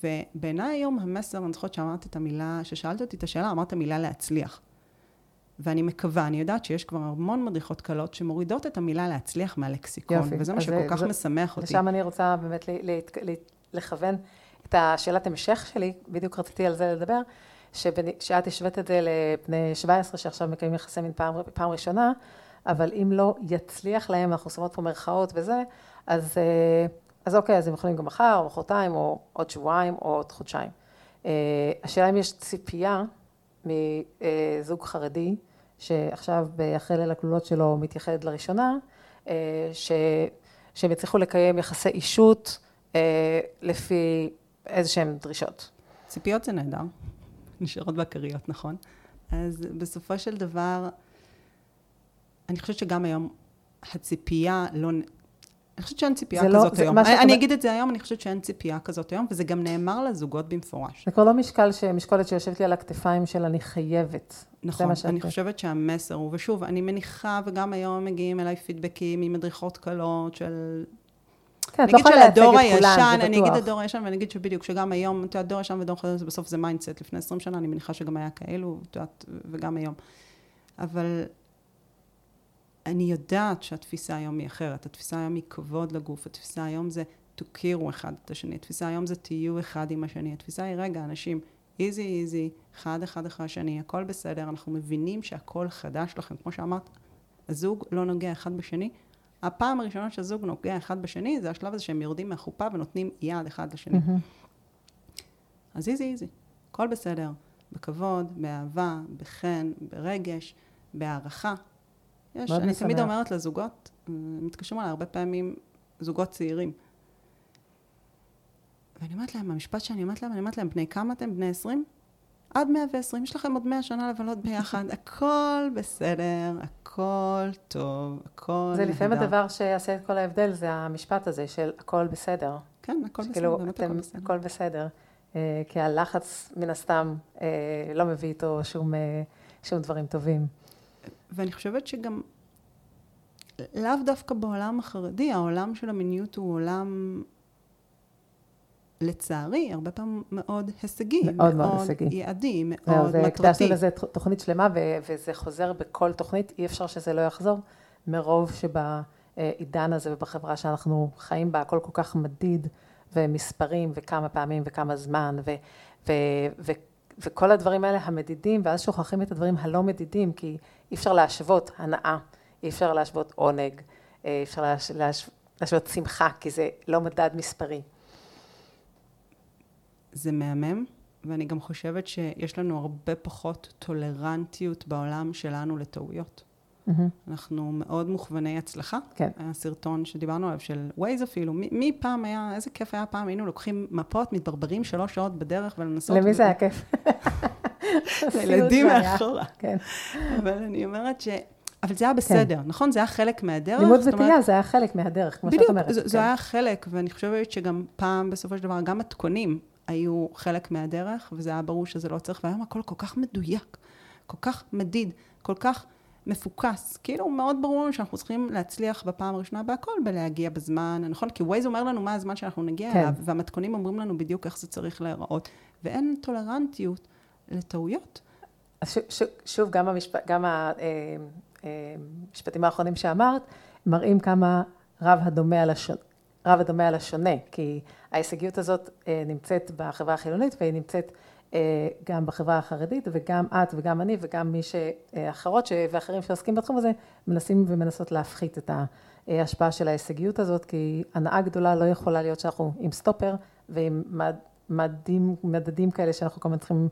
C: ובעיניי היום המסר, אני זוכרת שאמרת את המילה, ששאלת אותי את השאלה, אמרת המילה להצליח. ואני מקווה, אני יודעת שיש כבר המון מדריכות קלות שמורידות את המילה להצליח מהלקסיקון, יופי. וזה מה שכל כך משמח אותי.
B: לשם אני רוצה באמת לכוון. את השאלת המשך שלי, בדיוק רציתי על זה לדבר, שאת השווית את זה לבני 17 שעכשיו מקיימים יחסי מין פעם, פעם ראשונה, אבל אם לא יצליח להם, אנחנו שמות פה מרכאות וזה, אז, אה, אז אוקיי, אז הם יכולים גם מחר, או מחרתיים, או עוד שבועיים, או עוד חודשיים. אה, השאלה אם יש ציפייה מזוג חרדי, שעכשיו אחרי ליל הכלולות שלו מתייחד לראשונה, אה, ש... שהם יצליחו לקיים יחסי אישות לפי איזה שהן דרישות.
C: ציפיות זה נהדר, נשארות בכריות, נכון? אז בסופו של דבר, אני חושבת שגם היום הציפייה לא... אני חושבת שאין ציפייה לא- כזאת לא, היום. אני, אני אגיד את זה היום, אני חושבת שאין ציפייה כזאת היום, וזה גם נאמר לזוגות במפורש.
B: זה כבר לא משקל, ש... משקולת שיושבת לי על הכתפיים של אני חייבת.
C: נכון, אני חושבת שהמסר הוא, ושוב, אני מניחה, וגם היום מגיעים אליי פידבקים ממדריכות קלות של
B: כן, את
C: נגיד
B: לא יכולה לייצג
C: שלדור
B: את כולם,
C: הישן, אני אגיד. הדור הישן ואני אגיד שבדיוק, שגם היום, את יודעת, דור הישן ודור חדש, בסוף זה mindset, לפני 20 שנה, אני מניחה שגם היה כאלו, את יודעת, וגם היום. אבל אני יודעת שהתפיסה היום היא אחרת, התפיסה היום היא כבוד לגוף, התפיסה היום זה תוכירו אחד את השני, התפיסה היום זה תהיו אחד עם השני, התפיסה היא רגע, אנשים, איזי איזי, אחד אחד אחרי השני, הכל בסדר, אנחנו מבינים שהכל חדש לכם, כמו שאמרת, הזוג לא נוגע אחד בשני, הפעם הראשונה שהזוג נוגע אחד בשני, זה השלב הזה שהם יורדים מהחופה ונותנים יד אחד לשני.
B: מהמם.
C: אז איזי איזי, הכל בסדר, בכבוד, באהבה, בחן, ברגש, בהערכה. יש, אני
B: משמח.
C: תמיד אומרת לזוגות, אה, מתקשרים אליי הרבה פעמים זוגות צעירים. ואני אומרת להם, המשפט שאני אומרת להם, אני אומרת להם, בני כמה אתם? בני 20? עד 120, יש לכם עוד 100 שנה לבלות ביחד, הכל בסדר, הכל טוב, הכל
B: זה לפעמים
C: נהדר.
B: הדבר שיעשה את כל ההבדל, זה המשפט הזה של הכל בסדר.
C: כן, הכל בסדר,
B: כאילו,
C: באמת
B: אתם,
C: הכל בסדר.
B: הכל בסדר. אה, כי הלחץ, מן הסתם, אה, לא מביא איתו שום, אה, שום דברים טובים.
C: ואני חושבת שגם, לאו דווקא בעולם החרדי, העולם של המיניות הוא עולם, לצערי, הרבה פעמים מאוד הישגי.
B: מאוד מאוד הישגי.
C: יעדי, מאוד
B: זה-
C: מטרתי.
B: הקדשנו לזה תוכנית שלמה, ו- וזה חוזר בכל תוכנית, אי אפשר שזה לא יחזור, מרוב שבעידן הזה ובחברה שאנחנו חיים בה, הכל כל כך מדיד, ומספרים, וכמה פעמים, וכמה זמן, ו- ו- ו- וכל הדברים האלה המדידים, ואז שוכחים את הדברים הלא מדידים, כי אי אפשר להשוות הנאה, אי אפשר להשוות עונג, אה, אי אפשר להש- להש- להשוות שמחה, כי זה לא מדד מספרי.
C: זה מהמם, ואני גם חושבת שיש לנו הרבה פחות טולרנטיות בעולם שלנו לטעויות. אנחנו מאוד מוכווני הצלחה.
B: כן.
C: היה סרטון שדיברנו עליו, של ווייז אפילו. מי, מי פעם היה, איזה כיף היה פעם, היינו לוקחים מפות, מתברברים שלוש שעות בדרך ולנסות...
B: למי
C: ו-
B: זה היה כיף?
C: לילדים. מאחורה.
B: כן.
C: אבל אני אומרת ש... אבל זה היה בסדר, נכון? זה היה חלק מהדרך.
B: לימוד וטעייה זה היה חלק מהדרך, כמו שאת
C: בדיוק,
B: אומרת.
C: זה,
B: כן.
C: זה היה חלק, ואני חושבת שגם פעם, בסופו של דבר, גם מתכונים היו חלק מהדרך, וזה היה ברור שזה לא צריך, והיום הכל כל כך מדויק, כל כך מדיד, כל כך מפוקס. כאילו, מאוד ברור לנו שאנחנו צריכים להצליח בפעם הראשונה בהכל, בלהגיע בזמן, נכון? כי ווייז אומר לנו מה הזמן שאנחנו נגיע
B: כן.
C: אליו, והמתכונים אומרים לנו בדיוק איך זה צריך להיראות, ואין טולרנטיות לטעויות.
B: אז ש, ש, שוב, גם, המשפ... גם המשפטים האחרונים שאמרת, מראים כמה רב הדומה על, השונה, רב הדומה על השונה, כי ההישגיות הזאת אה, נמצאת בחברה החילונית והיא נמצאת אה, גם בחברה החרדית, וגם את וגם אני וגם מי שאחרות ש... ואחרים שעוסקים בתחום הזה, מנסים ומנסות להפחית את ההשפעה של ההישגיות הזאת, כי הנאה גדולה לא יכולה להיות שאנחנו עם סטופר ועם מד... מדדים, מדדים כאלה שאנחנו כל הזמן צריכים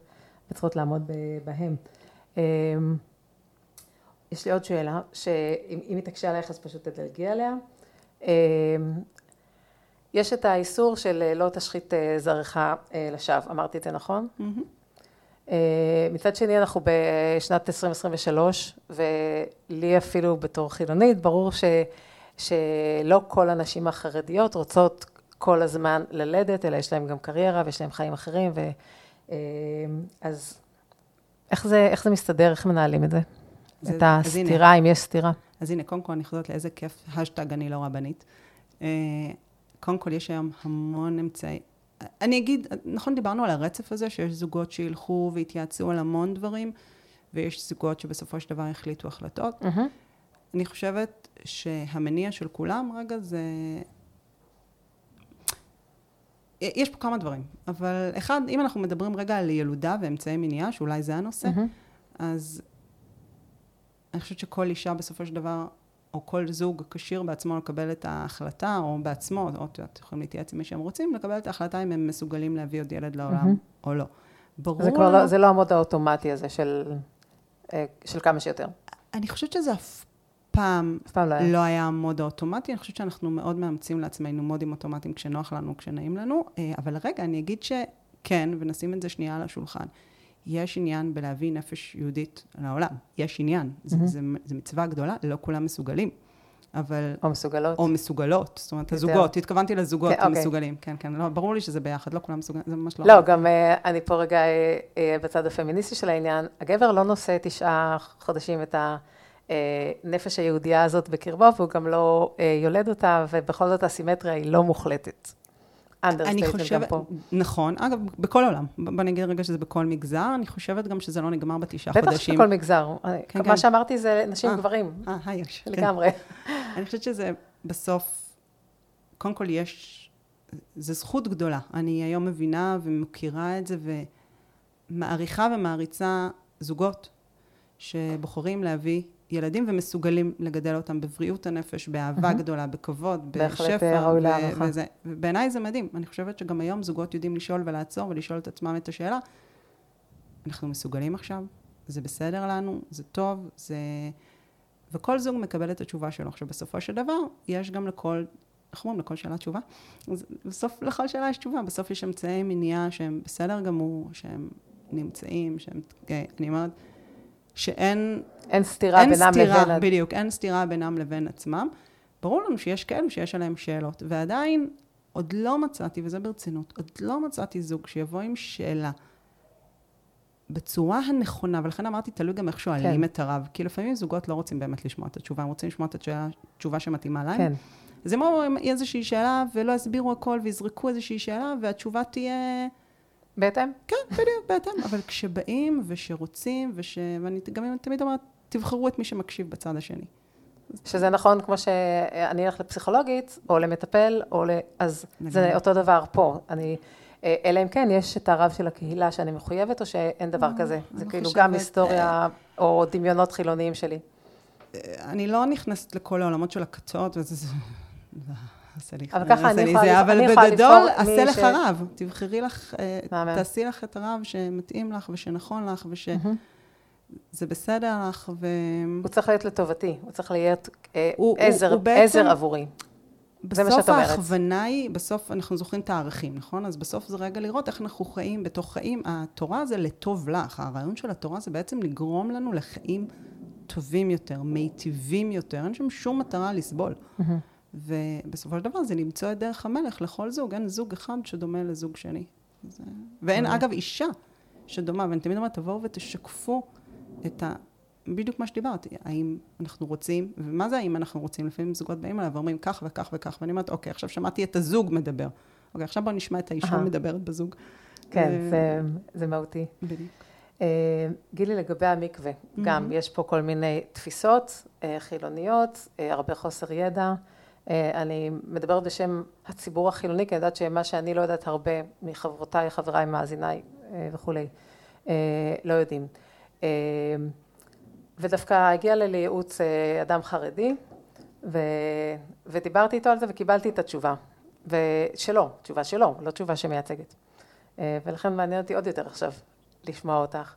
B: וצריכות לעמוד בהם. אמ, יש לי עוד שאלה, שאם אם היא תקשה עלייך אז פשוט תדלגי עליה. יש את האיסור של אה, לא תשחית אה, זרעך אה, לשווא, אמרתי את זה נכון? אה, מצד שני אנחנו בשנת 2023, ולי אפילו בתור חילונית, ברור ש, שלא כל הנשים החרדיות רוצות כל הזמן ללדת, אלא יש להן גם קריירה ויש להן חיים אחרים, ו, אז איך זה, איך זה מסתדר, איך מנהלים את זה?
C: זה-
B: את. הסתירה, אם יש סתירה.
C: אז הנה, קודם כל אני חוזרת לאיזה כיף, השטג אני לא רבנית. קודם כל, יש היום המון אמצעי... אני אגיד, נכון, דיברנו על הרצף הזה, שיש זוגות שילכו והתייעצו על המון דברים, ויש זוגות שבסופו של דבר החליטו החלטות.
B: מהמם.
C: אני חושבת שהמניע של כולם, רגע, זה... יש פה כמה דברים, אבל אחד, אם אנחנו מדברים רגע על ילודה ואמצעי מניעה, שאולי זה הנושא,
B: מהמם.
C: אז אני חושבת שכל אישה בסופו של דבר, או כל זוג כשיר בעצמו לקבל את ההחלטה, או בעצמו, או את יודעת, יכולים להתייעץ עם מי שהם רוצים, לקבל את ההחלטה אם הם מסוגלים להביא עוד ילד לעולם
B: מהמם.
C: או לא. ברור
B: זה כבר לא, זה לא המוד האוטומטי הזה של, אה, של כמה שיותר.
C: אני חושבת שזה אף פעם
B: אף פעם לא היה.
C: לא היה המוד האוטומטי, אני חושבת שאנחנו מאוד מאמצים לעצמנו מודים אוטומטיים כשנוח לנו, כשנעים לנו, אה, אבל רגע, אני אגיד שכן, ונשים את זה שנייה על השולחן. יש עניין בלהביא נפש יהודית לעולם, יש עניין, זה,
B: מהמם.
C: זה, זה מצווה גדולה, לא כולם מסוגלים, אבל,
B: או מסוגלות.
C: או מסוגלות, זאת אומרת. הזוגות, התכוונתי לזוגות
B: כן, אוקיי.
C: המסוגלים, כן, כן, לא, ברור לי שזה ביחד, לא כולם מסוגלים, זה ממש לא.
B: לא, גם אה, אני פה רגע אה, אה, בצד הפמיניסטי של העניין, הגבר לא נושא תשעה חודשים את, הנפש היהודייה הזאת בקרבו, והוא גם לא אה, יולד אותה, ובכל זאת הסימטריה היא לא מוחלטת.
C: אני חושבת, נכון, אגב, בכל העולם, בוא נגיד רגע שזה בכל מגזר, אני חושבת גם שזה לא נגמר בתשעה חודשים.
B: בטח שבכל מגזר, כן, מה כן. שאמרתי זה נשים
C: אה,
B: גברים,
C: אה, אה יש,
B: כן. לגמרי.
C: כן. אני חושבת שזה בסוף, קודם כל יש, זו זכות גדולה, אני היום מבינה ומכירה את זה, ומעריכה ומעריצה זוגות שבוחרים להביא ילדים ומסוגלים לגדל אותם בבריאות הנפש, באהבה mm-hmm. גדולה, בכבוד, בשפע. וזה, ובעיניי זה מדהים. אני חושבת שגם היום זוגות יודעים לשאול ולעצור ולשאול את עצמם את השאלה, אנחנו מסוגלים עכשיו? זה בסדר לנו? זה טוב? זה... וכל זוג מקבל את התשובה שלו. עכשיו, בסופו של דבר, יש גם לכל, איך אומרים? לכל שאלה תשובה? בסוף לכל שאלה יש תשובה. בסוף יש אמצעי מניעה שהם בסדר גמור, שהם נמצאים, שהם... אני אומרת... שאין...
B: אין סתירה אין בינם סתירה, לבין...
C: בדיוק, אין סתירה בינם לבין עצמם. ברור לנו שיש כאלו שיש עליהם שאלות, ועדיין עוד לא מצאתי, וזה ברצינות, עוד לא מצאתי זוג שיבוא עם שאלה בצורה הנכונה, ולכן אמרתי, תלוי גם איך שואלים כן. את הרב, כי לפעמים זוגות לא רוצים באמת לשמוע את התשובה, הם רוצים לשמוע את התשובה, התשובה שמתאימה להם. כן. אז הם אומרים איזושהי שאלה, ולא יסבירו הכל, ויזרקו איזושהי שאלה, והתשובה תהיה...
B: בהתאם?
C: כן, בדיוק, בהתאם. אבל כשבאים ושרוצים, וש... ואני גם תמיד אומרת, תבחרו את מי שמקשיב בצד השני.
B: שזה נכון, כמו שאני אלך לפסיכולוגית, או למטפל, או ל... אז לגמרי. זה אותו דבר פה. אני... אלא אם כן, יש את הרב של הקהילה שאני מחויבת, או שאין דבר לא, כזה. זה כאילו חושבת... גם היסטוריה, או דמיונות חילוניים שלי.
C: אני לא נכנסת לכל העולמות של הכתות, וזה...
B: עשה לי אבל ככה אני יכולה לבחור
C: אבל בגדול, עשה לך רב. תבחרי לך, אה, תעשי לך את הרב שמתאים לך ושנכון לך וש... זה בסדר לך, ו...
B: הוא צריך להיות לטובתי, הוא צריך להיות אה, הוא, עזר, הוא, הוא בעצם, עזר עבורי.
C: בסוף ההכוונה היא, בסוף אנחנו זוכרים את הערכים, נכון? אז בסוף זה רגע לראות איך אנחנו חיים בתוך חיים. התורה זה לטוב לך, הרעיון של התורה זה בעצם לגרום לנו לחיים טובים יותר, מיטיבים יותר, אין שם שום מטרה לסבול. Mm-hmm. ובסופו של דבר זה למצוא את דרך המלך לכל זוג, אין זוג אחד שדומה לזוג שני. זה... ואין אגב אישה שדומה, ואני תמיד אומרת, תבואו ותשקפו את ה... בדיוק מה שדיברתי, האם אנחנו רוצים, ומה זה האם אנחנו רוצים? לפעמים זוגות באים אליי ואומרים כך וכך וכך, ואני אומרת, אוקיי, עכשיו שמעתי את הזוג מדבר. אוקיי, עכשיו בואו נשמע את האישה מדברת בזוג.
B: כן, ו... זה, זה מהותי. בדיוק. Uh, גילי, לגבי המקווה, mm-hmm. גם יש פה כל מיני תפיסות uh, חילוניות, הרבה חוסר ידע. אה, אני מדברת בשם הציבור החילוני, כי אני יודעת שמה שאני לא יודעת הרבה מחברותיי, חבריי, מאזיניי אה, וכולי, אה, לא יודעים. ודווקא הגיע לי לייעוץ אדם חרדי, ו... ודיברתי איתו על זה וקיבלתי את התשובה. ושלו, תשובה שלו, לא תשובה שמייצגת. ולכן מעניין אותי עוד יותר עכשיו לשמוע אותך.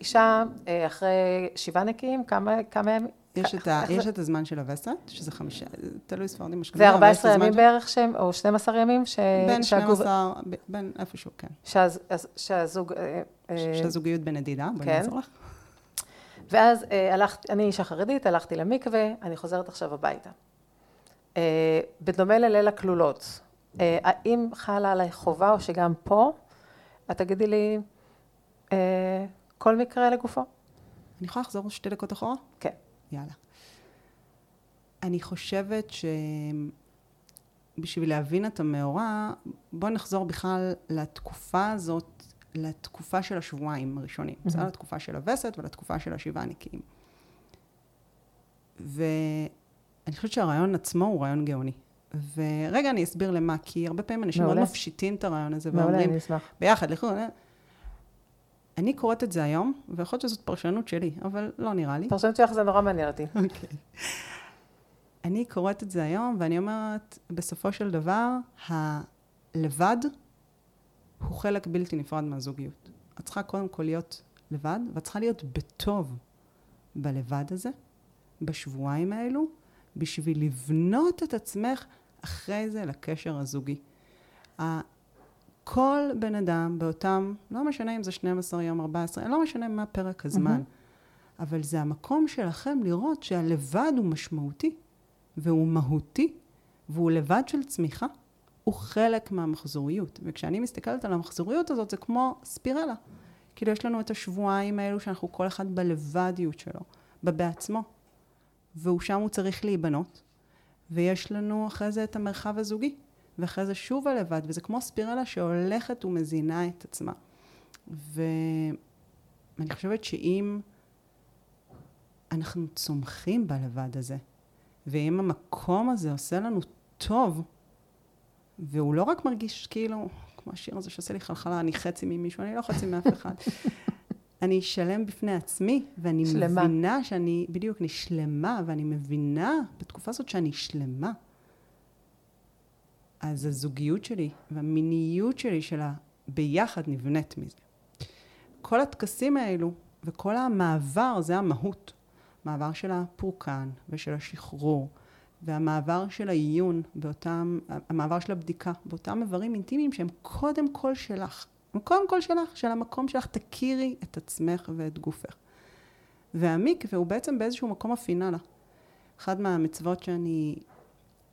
B: אישה אחרי שבעה נקיים, כמה, כמה?
C: יש את, ה, יש את הזמן של הווסת, שזה חמישה, תלוי ספרדים
B: אשכנזים. זה 14 ימים בערך שהם, או 12 ימים? ש...
C: בין 12, בין איפשהו, כן.
B: שהז, שהזוג... אה,
C: אה, שהזוגיות בנדידה, בואי כן. נעזור לך.
B: ואז אה, הלכתי, אני אישה חרדית, הלכתי למקווה, אני חוזרת עכשיו הביתה. בדומה לליל הכלולות, האם חלה עליי חובה או שגם פה, את תגידי לי כל מקרה לגופו?
C: אני יכולה לחזור שתי דקות אחורה?
B: כן.
C: יאללה. אני חושבת שבשביל להבין את המאורע, בואו נחזור בכלל לתקופה הזאת, לתקופה של השבועיים הראשונים. Mm-hmm. בסדר? לתקופה של הווסת ולתקופה של השבעה הנקיים. ואני חושבת שהרעיון עצמו הוא רעיון גאוני. ורגע אני אסביר למה, כי הרבה פעמים אנשים מאוד מפשיטים את הרעיון הזה, ואומרים, ביחד, לכו, אני קוראת את זה היום, ויכול להיות שזאת פרשנות שלי, אבל לא נראה לי.
B: פרשנות שלך זה נורא מעניין אותי.
C: אוקיי. אני קוראת את זה היום, ואני אומרת, בסופו של דבר, הלבד הוא חלק בלתי נפרד מהזוגיות. את צריכה קודם כל להיות לבד, ואת צריכה להיות בטוב בלבד הזה, בשבועיים האלו, בשביל לבנות את עצמך אחרי זה לקשר הזוגי. כל בן אדם באותם, לא משנה אם זה 12 יום, 14, לא משנה מה פרק הזמן, mm-hmm. אבל זה המקום שלכם לראות שהלבד הוא משמעותי, והוא מהותי, והוא לבד של צמיחה, הוא חלק מהמחזוריות. וכשאני מסתכלת על המחזוריות הזאת, זה כמו ספירלה. כאילו יש לנו את השבועיים האלו שאנחנו כל אחד בלבדיות שלו, בעצמו, והוא שם הוא צריך להיבנות, ויש לנו אחרי זה את המרחב הזוגי, ואחרי זה שוב הלבד, וזה כמו ספירלה שהולכת ומזינה את עצמה. ואני חושבת שאם אנחנו צומחים בלבד הזה, ואם המקום הזה עושה לנו טוב, והוא לא רק מרגיש כאילו, כמו השיר הזה שעושה לי חלחלה, אני חצי ממישהו, אני לא חצי מאף אחד. אני שלם בפני עצמי, ואני שלמה. מבינה שאני, בדיוק, אני שלמה, ואני מבינה בתקופה הזאת שאני שלמה. אז הזוגיות שלי והמיניות שלי שלה ביחד נבנית מזה. כל הטקסים האלו וכל המעבר זה המהות. מעבר של הפורקן ושל השחרור והמעבר של העיון באותם, המעבר של הבדיקה באותם איברים אינטימיים שהם קודם כל שלך. הם קודם כל שלך, של המקום שלך, תכירי את עצמך ואת גופך. והמקווה הוא בעצם באיזשהו מקום הפינאלה. אחת מהמצוות שאני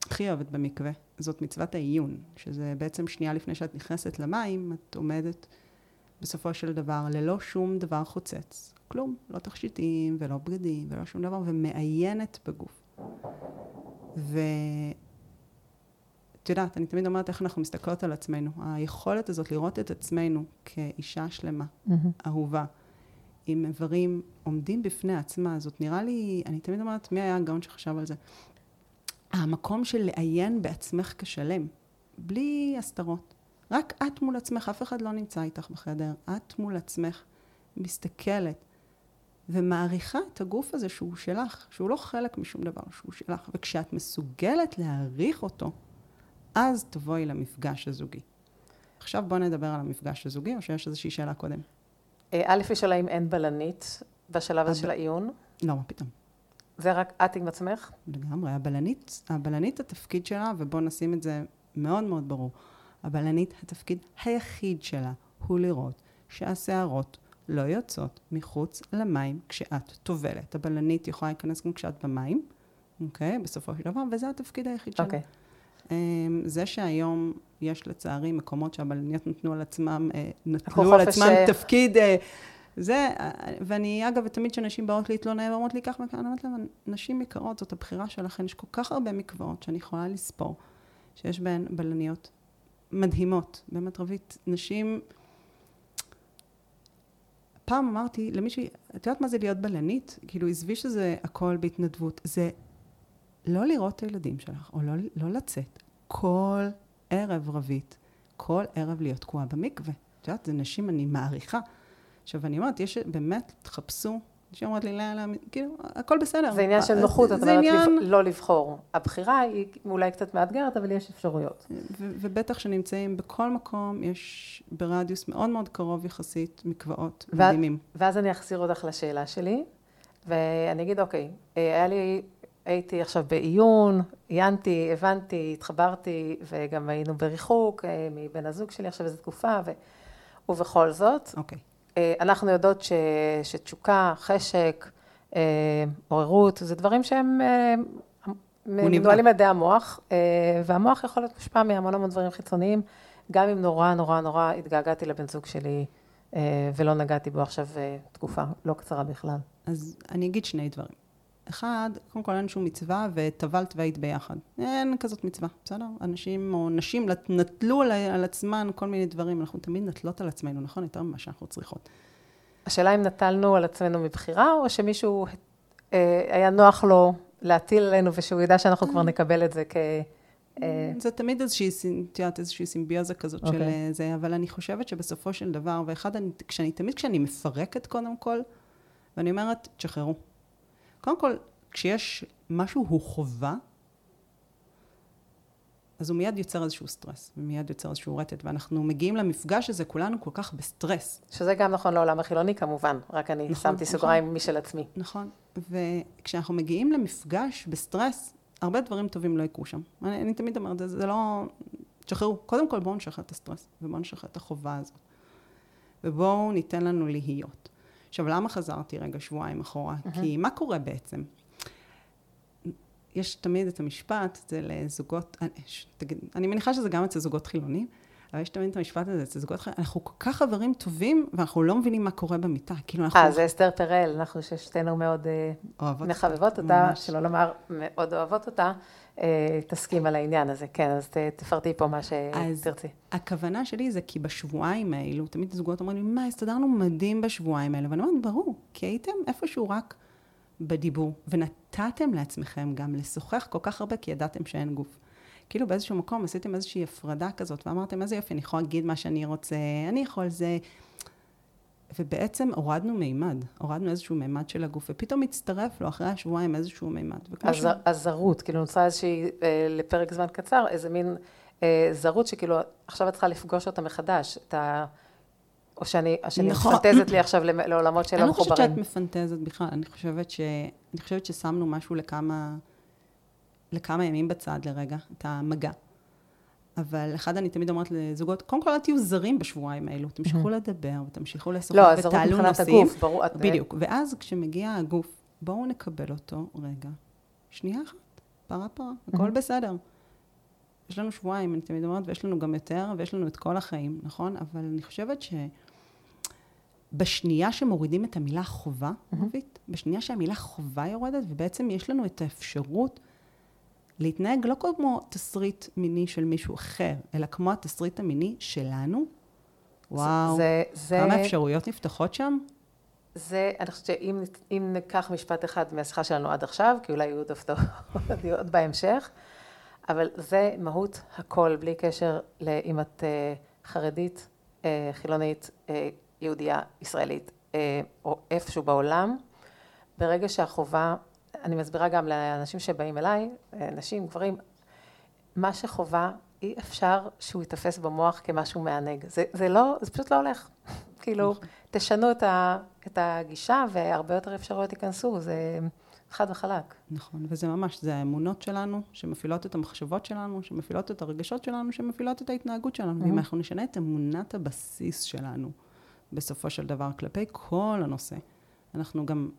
C: הכי אוהבת במקווה, זאת מצוות העיון, שזה בעצם שנייה לפני שאת נכנסת למים, את עומדת בסופו של דבר ללא שום דבר חוצץ. כלום, לא תכשיטים ולא בגדים ולא שום דבר, ומעיינת בגוף. ואת יודעת, אני תמיד אומרת איך אנחנו מסתכלות על עצמנו. היכולת הזאת לראות את עצמנו כאישה שלמה, mm-hmm. אהובה, עם איברים עומדים בפני עצמה, זאת נראה לי, אני תמיד אומרת, מי היה הגאון שחשב על זה? המקום של לעיין בעצמך כשלם, בלי הסתרות. רק את מול עצמך, אף אחד לא נמצא איתך בחדר. את מול עצמך מסתכלת ומעריכה את הגוף הזה שהוא שלך, שהוא לא חלק משום דבר, שהוא שלך. וכשאת מסוגלת להעריך אותו, אז תבואי למפגש הזוגי. עכשיו בואו נדבר על המפגש הזוגי, או שיש איזושהי שאלה קודם?
B: אה, א', יש שאלה אם אין בלנית בשלב הזה של העיון.
C: לא, מה פתאום.
B: זה רק את עם עצמך?
C: לגמרי. הבלנית, הבלנית התפקיד שלה, ובואו נשים את זה מאוד מאוד ברור. הבלנית, התפקיד היחיד שלה הוא לראות שהשערות לא יוצאות מחוץ למים כשאת טובלת. הבלנית יכולה להיכנס גם כשאת במים, אוקיי? בסופו של דבר, וזה התפקיד היחיד שלה. אוקיי. אמ, זה שהיום יש לצערי מקומות שהבלניות נתנו על עצמם, אה, נתנו על עצמם ש... תפקיד, אה, זה, ואני אגב, תמיד כשנשים באות להתלונן ואומרות לי כך וכאן, אני אומרת להם, נשים יקרות, זאת הבחירה שלכן, יש כל כך הרבה מקוואות שאני יכולה לספור, שיש בהן בלניות מדהימות, באמת רבית, נשים... פעם אמרתי למישהי, את יודעת מה זה להיות בלנית? כאילו, עזבי שזה הכל בהתנדבות. זה לא לראות את הילדים שלך, או לא, לא לצאת. כל ערב רבית, כל ערב להיות תקועה במקווה. את יודעת, זה נשים אני מעריכה. עכשיו, אני אומרת, יש, באמת, תחפשו שהיא אומרת לי, לא, לא, כאילו, הכל בסדר.
B: זה עניין של נוחות, את אומרת עניין... לא לבחור. הבחירה היא אולי קצת מאתגרת, אבל יש אפשרויות.
C: ובטח שנמצאים בכל מקום, יש ברדיוס מאוד מאוד קרוב יחסית מקוואות מדהימים.
B: ואז אני אחזיר אותך לשאלה שלי, ואני אגיד, אוקיי, אה, היה לי, הייתי עכשיו בעיון, עיינתי, הבנתי, התחברתי, וגם היינו בריחוק אה, מבן הזוג שלי עכשיו איזו תקופה, ו... ובכל זאת.
C: אוקיי.
B: אה, אנחנו יודעות ש, שתשוקה, חשק, אה, עוררות, זה דברים שהם אה, מנוהלים על ידי המוח, והמוח יכול להיות מושפע מהמון המון דברים חיצוניים, גם אם נורא נורא נורא התגעגעתי לבן זוג שלי ולא נגעתי בו עכשיו תקופה לא קצרה בכלל.
C: אז אני אגיד שני דברים. אחד, קודם כל אין שום מצווה, וטבלת והיית ביחד. אין כזאת מצווה, בסדר? אנשים או נשים נטלו על, על עצמן כל מיני דברים, אנחנו תמיד נטלות על עצמנו, נכון? יותר ממה שאנחנו צריכות.
B: השאלה אם נטלנו על עצמנו מבחירה, או שמישהו אה, היה נוח לו להטיל עלינו, ושהוא ידע שאנחנו כבר נקבל את זה כ...
C: אה, זה תמיד איזושהי, את יודעת, איזושהי סימביוזה כזאת okay. של אוקיי. אה, זה, אבל אני חושבת שבסופו של דבר, ואחד, אני, כשאני, תמיד כשאני מפרקת קודם כל, ואני אומרת, תשחררו. קודם כל, כשיש משהו הוא חובה, אז הוא מיד יוצר איזשהו סטרס, ומיד יוצר איזשהו רטט, ואנחנו מגיעים למפגש הזה כולנו כל כך בסטרס.
B: שזה גם נכון לעולם החילוני כמובן, רק אני נכון, שמתי נכון, סוגריים משל עצמי.
C: נכון, וכשאנחנו מגיעים למפגש בסטרס, הרבה דברים טובים לא יקרו שם. אני, אני תמיד אומרת, זה, זה לא... תשחררו, קודם כל בואו נשחרר את הסטרס, ובואו נשחרר את החובה הזאת. ובואו ניתן לנו להיות. עכשיו, למה חזרתי רגע שבועיים אחורה? Mm-hmm. כי מה קורה בעצם? יש תמיד את המשפט, זה לזוגות, אני, תגיד, אני מניחה שזה גם אצל זוגות חילונים, אבל יש תמיד את המשפט הזה, אצל זוגות אחרים, אנחנו כל כך חברים טובים, ואנחנו לא מבינים מה קורה במיטה. כאילו אנחנו...
B: אה, זה אסתר פרל, אנחנו ששתינו מאוד אה, מחבבות אותה. שלא לומר מאוד אוהבות אותה, אה, תסכים על העניין הזה. כן, אז תפרטי פה מה שתרצי.
C: הכוונה שלי זה כי בשבועיים האלו, תמיד הזוגות אומרים לי, מה, הסתדרנו מדהים בשבועיים האלה, ואני אומרת, ברור, כי הייתם איפשהו רק בדיבור, ונתתם לעצמכם גם לשוחח כל כך הרבה, כי ידעתם שאין גוף. כאילו באיזשהו מקום עשיתם איזושהי הפרדה כזאת, ואמרתם, איזה יופי, אני יכולה להגיד מה שאני רוצה, אני יכול זה... ובעצם הורדנו מימד, הורדנו איזשהו מימד של הגוף, ופתאום הצטרף לו אחרי השבועיים איזשהו מימד. וכמו
B: אז
C: ש-
B: הזרות, כאילו נוצרה איזושהי, אה, לפרק זמן קצר, איזה מין אה, זרות שכאילו, עכשיו את צריכה לפגוש אותה מחדש, את ה... או שאני, או שאני
C: נכון.
B: מפנטזת לי עכשיו למ- לעולמות שלא
C: אני לא חושבת
B: מחוברים.
C: שאת מפנטזת בכלל, אני חושבת, ש... אני חושבת ששמנו משהו לכמה, לכמה ימים בצד לרגע, את המגע. אבל אחד אני תמיד אומרת לזוגות, קודם כל אל תהיו זרים בשבועיים האלו, תמשיכו לדבר ותמשיכו לשוחח
B: לא,
C: ותעלו נושאים.
B: הגוף, ברור. את-
C: בדיוק, ואז כשמגיע הגוף, בואו נקבל אותו רגע, שנייה אחת, פרה פרה, הכל בסדר. יש לנו שבועיים, אני תמיד אומרת, ויש לנו גם יותר, ויש לנו את כל החיים, נכון? אבל אני חושבת ש... בשנייה שמורידים את המילה חובה, רבית, בשנייה שהמילה חובה יורדת, ובעצם יש לנו את האפשרות להתנהג לא כמו תסריט מיני של מישהו אחר, אלא כמו התסריט המיני שלנו, וואו,
B: זה, זה,
C: כמה אפשרויות נפתחות שם?
B: זה, אני חושבת שאם אם ניקח משפט אחד מהשיחה שלנו עד עכשיו, כי אולי יהיו עוד הפתעות בהמשך, אבל זה מהות הכל, בלי קשר לאם את אה, חרדית, אה, חילונית, אה, יהודייה, ישראלית, או איפשהו בעולם. ברגע שהחובה, אני מסבירה גם לאנשים שבאים אליי, נשים, גברים, מה שחובה, אי אפשר שהוא ייתפס במוח כמשהו מענג. זה, זה לא, זה פשוט לא הולך. כאילו, תשנו את, ה, את הגישה והרבה יותר אפשרויות ייכנסו, זה חד וחלק.
C: נכון, וזה ממש, זה האמונות שלנו, שמפעילות את המחשבות שלנו, שמפעילות את הרגשות שלנו, שמפעילות את ההתנהגות שלנו. ואם אנחנו נשנה את אמונת הבסיס שלנו, בסופו של דבר, כלפי כל הנושא, אנחנו גם,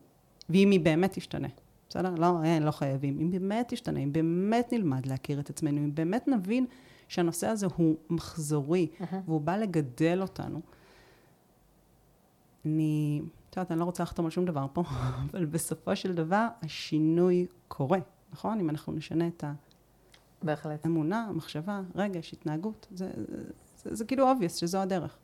C: ואם היא באמת תשתנה, בסדר? לא, אין, לא חייבים. אם באמת תשתנה, אם באמת נלמד להכיר את עצמנו, אם באמת נבין שהנושא הזה הוא מחזורי, והוא בא לגדל אותנו, אני, את יודעת, אני לא רוצה לחתום על שום דבר פה, אבל בסופו של דבר השינוי קורה, נכון? אם אנחנו נשנה את
B: בהחלט.
C: האמונה, המחשבה, רגש, התנהגות, זה, זה, זה, זה כאילו obvious שזו הדרך.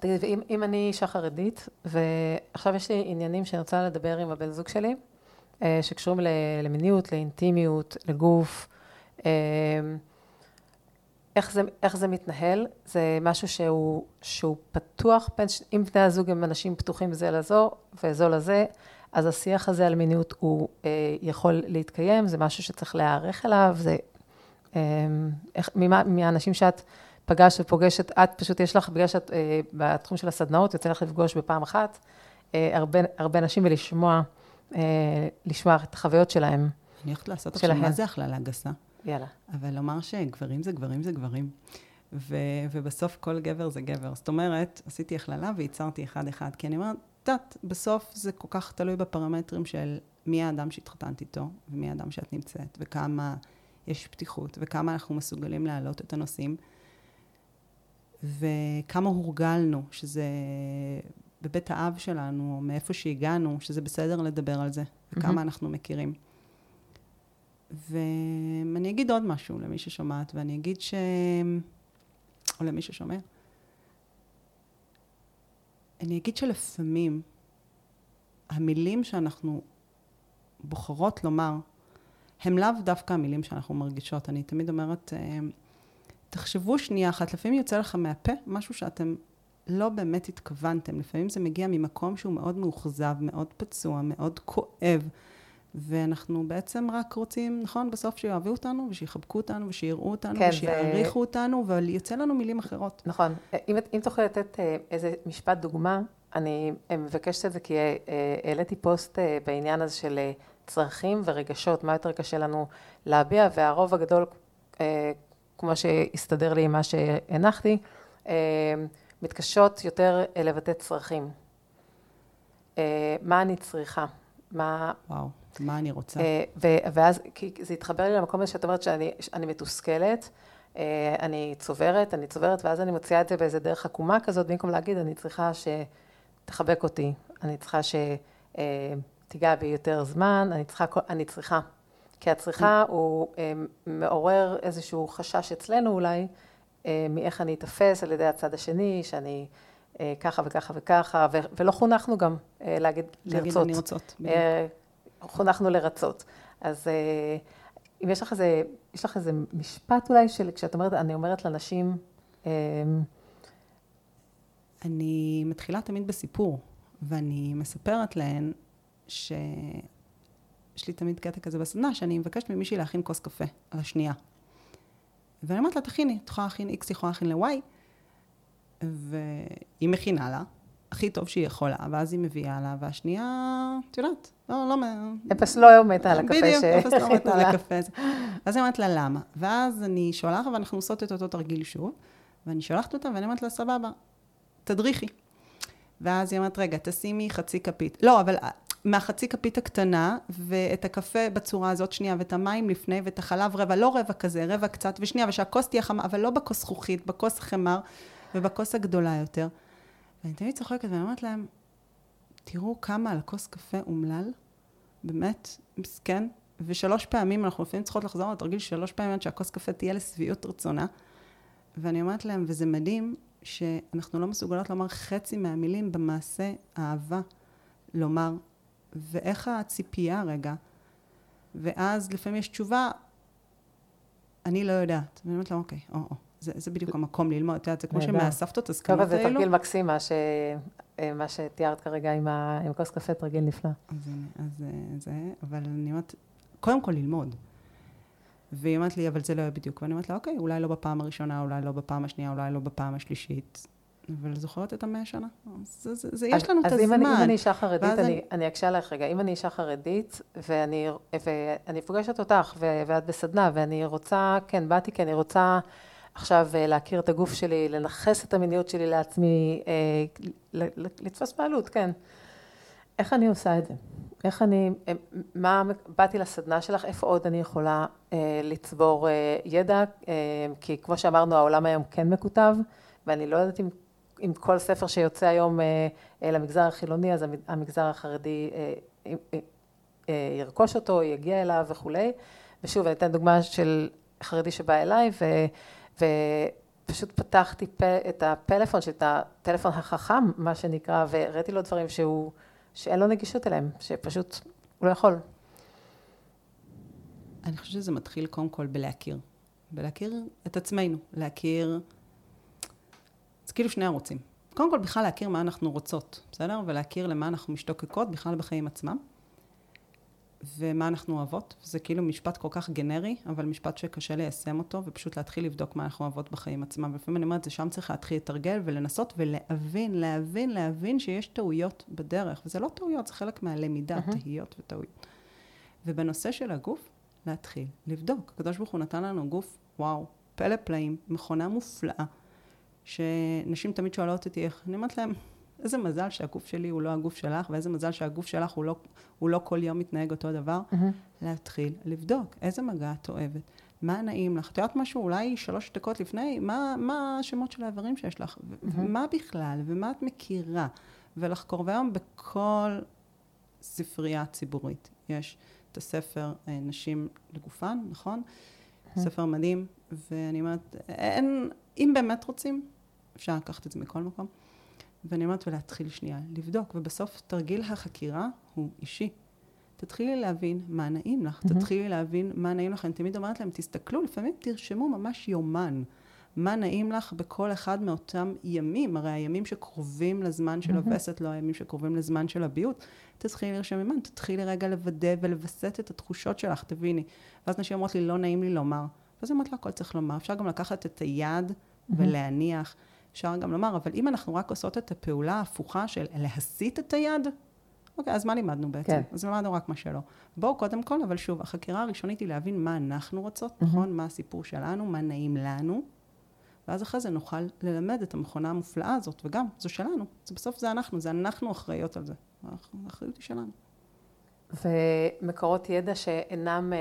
B: תגידי, ואם אם אני אישה חרדית, ועכשיו יש לי עניינים שאני רוצה לדבר עם הבן זוג שלי, אה, שקשורים ל- למיניות, לאינטימיות, לגוף, אה, איך זה, איך זה מתנהל? זה משהו שהוא, שהוא פתוח, בין, אם בני הזוג הם אנשים פתוחים זה לזו וזו לזה, אז השיח הזה על מיניות הוא אה, יכול להתקיים, זה משהו שצריך להיערך אליו, זה... אה, איך, ממה, מהאנשים שאת פגשת ופוגשת, את פשוט יש לך, בגלל שאת אה, בתחום של הסדנאות, יוצא לך לפגוש בפעם אחת אה, הרבה, הרבה נשים ולשמוע, אה, לשמוע את החוויות שלהם.
C: אני הולכת לעשות עכשיו. מה זה הכללה גסה?
B: יאללה.
C: אבל לומר שגברים זה גברים זה גברים. ו, ובסוף כל גבר זה גבר. זאת אומרת, עשיתי הכללה וייצרתי אחד-אחד. כי אני אומרת, את יודעת, בסוף זה כל כך תלוי בפרמטרים של מי האדם שהתחתנת איתו, ומי האדם שאת נמצאת, וכמה יש פתיחות, וכמה אנחנו מסוגלים להעלות את הנושאים, וכמה הורגלנו, שזה בבית האב שלנו, או מאיפה שהגענו, שזה בסדר לדבר על זה, וכמה אנחנו מכירים. ואני אגיד עוד משהו למי ששומעת, ואני אגיד ש... או למי ששומע. אני אגיד שלפעמים המילים שאנחנו בוחרות לומר, הם לאו דווקא המילים שאנחנו מרגישות. אני תמיד אומרת, אה, תחשבו שנייה אחת, לפעמים יוצא לך מהפה משהו שאתם לא באמת התכוונתם. לפעמים זה מגיע ממקום שהוא מאוד מאוכזב, מאוד פצוע, מאוד כואב. ואנחנו בעצם רק רוצים, נכון, בסוף שיאהבו אותנו, ושיחבקו אותנו, ושיראו אותנו,
B: כן,
C: ושיעריכו אותנו, אבל יוצא לנו מילים אחרות.
B: נכון. אם, אם תוכלי לתת אה, איזה משפט דוגמה, אני אה, מבקשת את זה כי אה, העליתי פוסט בעניין הזה של צרכים ורגשות, מה יותר קשה לנו להביע, והרוב הגדול, כמו שהסתדר לי עם מה שהנחתי, מתקשות יותר אה, לבטא צרכים. אה, מה אני צריכה? מה,
C: וואו, מה אני רוצה?
B: אה, ו- ואז, כי זה התחבר לי למקום הזה שאת אומרת שאני שאני מתוסכלת, אני צוברת, אני צוברת, ואז אני מוציאה את זה באיזה דרך עקומה כזאת, במקום להגיד, אני צריכה שתחבק אותי, אני צריכה שתיגע בי יותר זמן, אני צריכה, אני צריכה. כי הצריכה הוא מעורר איזשהו חשש אצלנו אולי, מאיך אני אתפס על ידי הצד השני, שאני ככה וככה וככה, ולא חונכנו גם להגיד, להגיד לרצות. להגיד
C: אני רוצות.
B: חונכנו לרצות. אז אם יש לך איזה, יש לך איזה משפט אולי של, כשאת אומרת, אני אומרת לנשים... אמ,
C: אני מתחילה תמיד בסיפור, ואני מספרת להן שיש לי תמיד קטע כזה בסדנה, שאני מבקשת ממישהי להכין כוס קפה על השנייה. ואני אומרת לה, תכיני, את יכולה להכין X, היא יכולה להכין ל-Y, והיא מכינה לה, הכי טוב שהיא יכולה, ואז היא מביאה לה, והשנייה, את יודעת, לא, לא...
B: אפס לא מתה על הקפה
C: בדיוק, אפס לא מתה על הקפה. אז היא אומרת לה, למה? ואז אני שולחת, ואנחנו עושות את אותו תרגיל שוב, ואני שולחת אותה, ואני אומרת לה, סבבה, תדריכי. ואז היא אומרת, רגע, תשימי חצי כפית. לא, אבל מהחצי כפית הקטנה, ואת הקפה בצורה הזאת שנייה, ואת המים לפני, ואת החלב רבע, לא רבע כזה, רבע קצת, ושנייה, ושהכוס תהיה חמה, אבל לא בכוס זכוכית, בכוס חמר, ובכוס הגדולה יותר. ואני תמיד צוחקת ואני אומרת להם, תראו כמה על הכוס קפה אומלל, באמת, מסכן, ושלוש פעמים אנחנו לפעמים צריכות לחזור לתרגיל שלוש פעמים עד שהכוס קפה תהיה לשביעות רצונה. ואני אומרת להם, וזה מדהים שאנחנו לא מסוגלות לומר חצי מהמילים במעשה אהבה לומר, ואיך הציפייה רגע, ואז לפעמים יש תשובה, אני לא יודעת. ואני אומרת לה, אוקיי, או, או. זה, זה בדיוק המקום ללמוד, את יודעת, זה כמו שמהסבתות הזקנות
B: האלו. טוב, זה תרגיל מקסים, מה, ש... מה שתיארת כרגע עם, ה... עם כוס קפה, תרגיל נפלא.
C: אז, אז זה, אבל אני אומרת, קודם כל ללמוד. והיא אומרת לי, אבל זה לא יהיה בדיוק. ואני אומרת לה, אוקיי, אולי לא בפעם הראשונה, אולי לא בפעם השנייה, אולי לא בפעם השלישית. אבל זוכרת את המאה שנה? זה, זה, זה, יש לנו אז, את
B: אז
C: הזמן.
B: אז אם אני אישה חרדית, אני, אני, אני אקשה עליך רגע. אם אני אישה חרדית, ואני, ואני פוגשת אותך, ואת בסדנה, ואני רוצה, כן, באתי כי אני רוצה עכשיו אה, להכיר את הגוף שלי, לנכס את המיניות שלי לעצמי, אה, לתפוס בעלות, כן. איך אני עושה את זה? איך אני, אה, מה, באתי לסדנה שלך, איפה עוד אני יכולה לצבור ידע? כי כמו שאמרנו, העולם היום כן מקוטב, ואני לא יודעת אם, אם כל ספר שיוצא היום למגזר החילוני, אז המגזר החרדי ירכוש אותו, יגיע אליו וכולי. ושוב, אני אתן דוגמה של חרדי שבא אליי, ו... ופשוט פתחתי את הפלאפון, את הטלפון החכם, מה שנקרא, והראיתי לו דברים שהוא, שאין לו נגישות אליהם, שפשוט הוא לא יכול.
C: אני חושבת שזה מתחיל קודם כל בלהכיר. בלהכיר את עצמנו, להכיר... כאילו שני ערוצים. קודם כל בכלל להכיר מה אנחנו רוצות, בסדר? ולהכיר למה אנחנו משתוקקות בכלל בחיים עצמם. ומה אנחנו אוהבות. זה כאילו משפט כל כך גנרי, אבל משפט שקשה ליישם אותו, ופשוט להתחיל לבדוק מה אנחנו אוהבות בחיים עצמם. ולפעמים אני אומרת, זה שם צריך להתחיל לתרגל ולנסות ולהבין, להבין, להבין שיש טעויות בדרך. וזה לא טעויות, זה חלק מהלמידה, mm-hmm. תהיות וטעויות. ובנושא של הגוף, להתחיל לבדוק. הקדוש ברוך הוא נתן לנו גוף, וואו, פלא פלאים, מכונה מופלאה, שנשים תמיד שואלות אותי איך, אני אומרת להם, איזה מזל שהגוף שלי הוא לא הגוף שלך, ואיזה מזל שהגוף שלך הוא לא, הוא לא כל יום מתנהג אותו דבר. Mm-hmm. להתחיל לבדוק איזה מגע את אוהבת, מה נעים לך. את יודעת משהו, אולי שלוש דקות לפני, מה, מה השמות של האיברים שיש לך, mm-hmm. ומה בכלל, ומה את מכירה, ולחקור. והיום בכל ספרייה ציבורית יש את הספר אה, נשים לגופן, נכון? Mm-hmm. ספר מדהים, ואני אומרת, אין, אם באמת רוצים, אפשר לקחת את זה מכל מקום. ואני אומרת, ולהתחיל שנייה לבדוק, ובסוף תרגיל החקירה הוא אישי. תתחילי להבין מה נעים לך, mm-hmm. תתחילי להבין מה נעים לך. אני תמיד אומרת להם, תסתכלו, לפעמים תרשמו ממש יומן. מה נעים לך בכל אחד מאותם ימים, הרי הימים שקרובים לזמן של הווסת, לא הימים שקרובים לזמן של הביוט, תתחילי לרשום יומן, תתחילי רגע לוודא ולווסת את התחושות שלך, תביני. ואז נשים אומרות לי, לא נעים לי לומר. ואז אמרת לה, הכל צריך לומר. אפשר גם לקחת את היד ולהניח. אפשר גם לומר, אבל אם אנחנו רק עושות את הפעולה ההפוכה של להסיט את היד, אוקיי, אז מה לימדנו בעצם? כן. אז למדנו רק מה שלא. בואו קודם כל, אבל שוב, החקירה הראשונית היא להבין מה אנחנו רוצות, mm-hmm. נכון? מה הסיפור שלנו, מה נעים לנו, ואז אחרי זה נוכל ללמד את המכונה המופלאה הזאת, וגם, זו שלנו. זה בסוף זה אנחנו, זה אנחנו אחראיות על זה. האחריות היא שלנו.
B: ומקורות ידע שאינם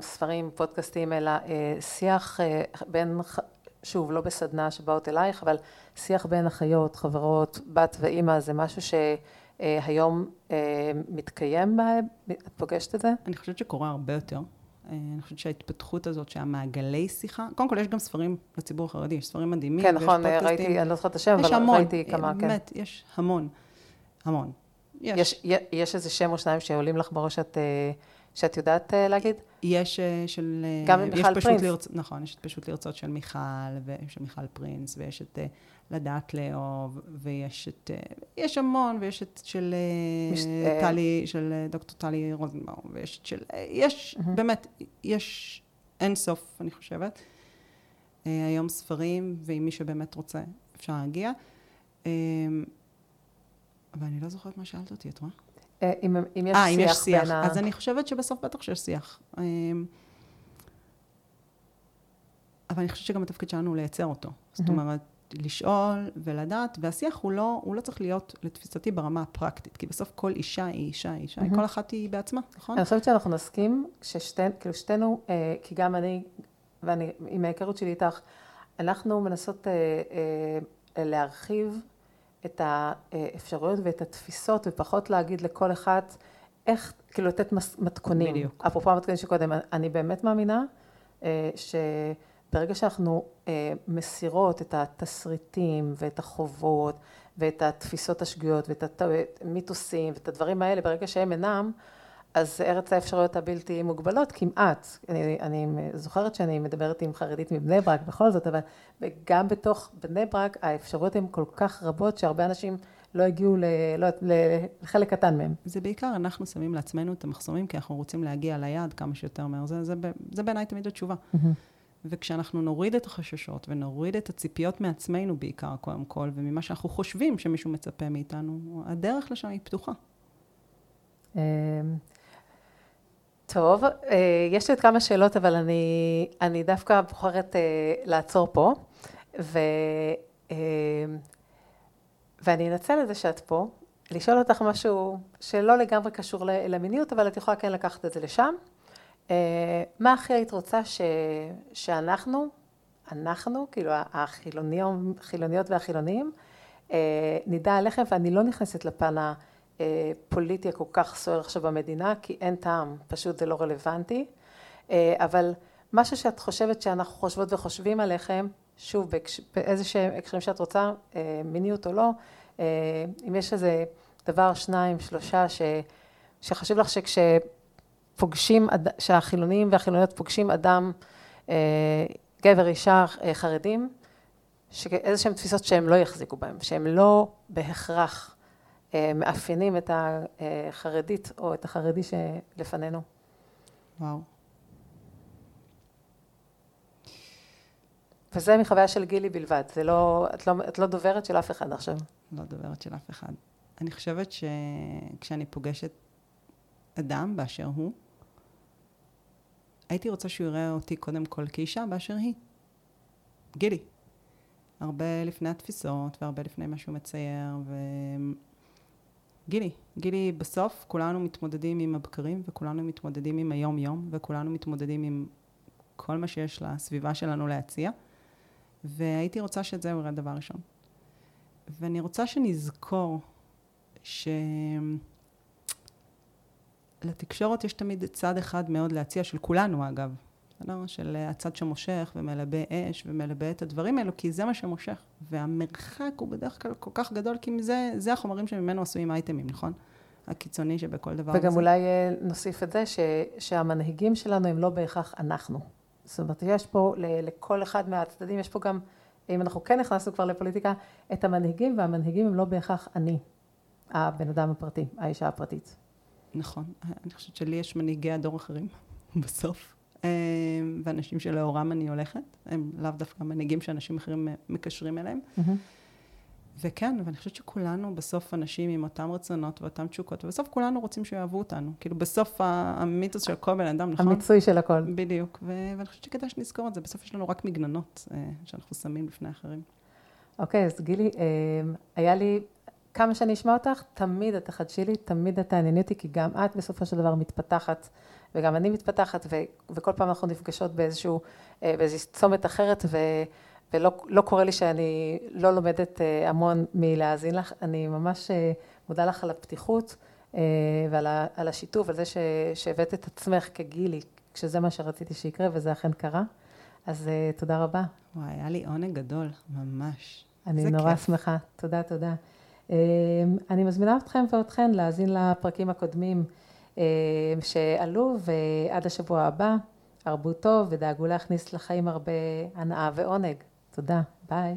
B: ספרים, פודקאסטים, אלא שיח בין, שוב, לא בסדנה שבאות אלייך, אבל שיח בין אחיות, חברות, בת ואימא, זה משהו שהיום מתקיים, את פוגשת את זה?
C: אני חושבת שקורה הרבה יותר. אני חושבת שההתפתחות הזאת שהמעגלי שיחה, קודם כל יש גם ספרים לציבור החרדי, יש ספרים מדהימים.
B: כן, נכון, ראיתי, אני לא זוכרת את השם, אבל
C: המון,
B: ראיתי כמה, כן.
C: באמת, יש המון, המון.
B: יש. יש, יש איזה שם או שניים שעולים לך בראש שאת, שאת יודעת להגיד?
C: יש של...
B: גם עם מיכל פרינס.
C: לרצ... נכון, יש את פשוט לרצות של מיכל, ושל מיכל פרינס, ויש את לדעת לאהוב, ויש את... יש המון, ויש את של מש... טלי, של דוקטור טלי רוזנבאום, ויש את של... יש, mm-hmm. באמת, יש אין סוף, אני חושבת. היום ספרים, ואם מי שבאמת רוצה, אפשר להגיע. אבל אני לא זוכרת מה שאלת אותי, את רואה?
B: אם, אם יש 아, שיח, אם יש שיח. בין
C: ה... אז אני חושבת שבסוף בטח שיש שיח. אבל אני חושבת שגם התפקיד שלנו הוא לייצר אותו. זאת אומרת, לשאול ולדעת, והשיח הוא לא, הוא לא צריך להיות, לתפיסתי, ברמה הפרקטית, כי בסוף כל אישה היא אישה, היא אישה, כל אחת היא בעצמה, נכון?
B: אני חושבת שאנחנו נסכים, ששתינו, כאילו שתינו, כי גם אני, ואני, עם ההיכרות שלי איתך, אנחנו מנסות להרחיב את האפשרויות ואת התפיסות, ופחות להגיד לכל אחד איך, כאילו לתת מתכונים.
C: בדיוק.
B: אפרופו המתכונים שקודם, אני באמת מאמינה שברגע שאנחנו מסירות את התסריטים ואת החובות ואת התפיסות השגויות ואת המיתוסים ואת הדברים האלה, ברגע שהם אינם, אז ארץ האפשרויות הבלתי מוגבלות כמעט, אני, אני זוכרת שאני מדברת עם חרדית מבני ברק בכל זאת, אבל גם בתוך בני ברק האפשרויות הן כל כך רבות שהרבה אנשים לא הגיעו ל, לא, לחלק קטן מהם.
C: זה בעיקר אנחנו שמים לעצמנו את המחסומים כי אנחנו רוצים להגיע ליעד כמה שיותר מהר, זה, זה, זה בעיניי תמיד התשובה. וכשאנחנו נוריד את החששות ונוריד את הציפיות מעצמנו בעיקר קודם כל, וממה שאנחנו חושבים שמישהו מצפה מאיתנו, הדרך לשם היא פתוחה.
B: טוב, אה, יש לי עוד כמה שאלות, אבל אני, אני דווקא בוחרת אה, לעצור פה, ו, אה, ואני אנצל את זה שאת פה, לשאול אותך משהו שלא לגמרי קשור למיניות, אבל את יכולה כן לקחת את זה לשם. מה הכי היית רוצה ש, שאנחנו, אנחנו, כאילו החילוניות והחילונים, נדע עליכם, ואני לא נכנסת לפן ה... פוליטי הכל כך סוער עכשיו במדינה, כי אין טעם, פשוט זה לא רלוונטי. אבל משהו שאת חושבת שאנחנו חושבות וחושבים עליכם, שוב, באיזה שהם הקשרים שאת רוצה, מיניות או לא, אם יש איזה דבר, שניים, שלושה, ש, שחשוב לך שכשפוגשים, שהחילונים והחילוניות פוגשים אדם, גבר, אישה, חרדים, שאיזה שהן תפיסות שהם לא יחזיקו בהן, שהם לא בהכרח מאפיינים את החרדית או את החרדי שלפנינו.
C: וואו.
B: וזה מחוויה של גילי בלבד, זה לא, את לא, את לא דוברת של אף אחד עכשיו.
C: לא דוברת של אף אחד. אני חושבת שכשאני פוגשת אדם באשר הוא, הייתי רוצה שהוא יראה אותי קודם כל כאישה באשר היא. גילי. הרבה לפני התפיסות והרבה לפני מה שהוא מצייר, ו... גילי, גילי בסוף כולנו מתמודדים עם הבקרים וכולנו מתמודדים עם היום יום וכולנו מתמודדים עם כל מה שיש לסביבה שלנו להציע והייתי רוצה שאת זה הוא דבר ראשון. ואני רוצה שנזכור שלתקשורת יש תמיד צד אחד מאוד להציע, של כולנו אגב, בסדר? של הצד שמושך ומלבה אש ומלבה את הדברים האלו, כי זה מה שמושך. והמרחק הוא בדרך כלל כל כך גדול, כי זה, זה החומרים שממנו עשויים אייטמים, נכון? הקיצוני שבכל דבר
B: וגם הזה. אולי אה, נוסיף את זה, ש, שהמנהיגים שלנו הם לא בהכרח אנחנו. זאת אומרת, יש פה, לכל אחד מהצדדים, יש פה גם, אם אנחנו כן נכנסנו כבר לפוליטיקה, את המנהיגים, והמנהיגים הם לא בהכרח אני, הבן אדם הפרטי, האישה הפרטית.
C: נכון. אני חושבת שלי יש מנהיגי הדור אחרים, בסוף. אמ, ואנשים שלאורם אני הולכת, הם לאו דווקא מנהיגים שאנשים אחרים מקשרים אליהם. Mm-hmm. וכן, ואני חושבת שכולנו בסוף אנשים עם אותם רצונות ואותן תשוקות, ובסוף כולנו רוצים שיאהבו אותנו. כאילו בסוף המיתוס של כל בן אדם, נכון?
B: המיצוי של הכל.
C: בדיוק, ו- ואני חושבת שכדאי שנזכור את זה, בסוף יש לנו רק מגננות אה, שאנחנו שמים לפני אחרים.
B: אוקיי, אז גילי, אה, היה לי כמה שאני אשמע אותך, תמיד את תחדשי לי, תמיד את תענייני אותי, כי גם את בסופו של דבר מתפתחת, וגם אני מתפתחת, ו, וכל פעם אנחנו נפגשות באיזשהו, אה, באיזו צומת אחרת, ו, ולא לא קורה לי שאני לא לומדת אה, המון מלהאזין לך. אני ממש אה, מודה לך על הפתיחות ועל השיתוף, על זה שהבאת את עצמך כגילי, כשזה מה שרציתי שיקרה, וזה אכן קרה. אז תודה רבה.
C: וואי, היה לי עונג גדול, ממש.
B: אני נורא כיף. שמחה. תודה, תודה. אני מזמינה אתכם ואתכן להאזין לפרקים הקודמים שעלו, ועד השבוע הבא, הרבו טוב ודאגו להכניס לחיים הרבה הנאה ועונג. תודה, ביי.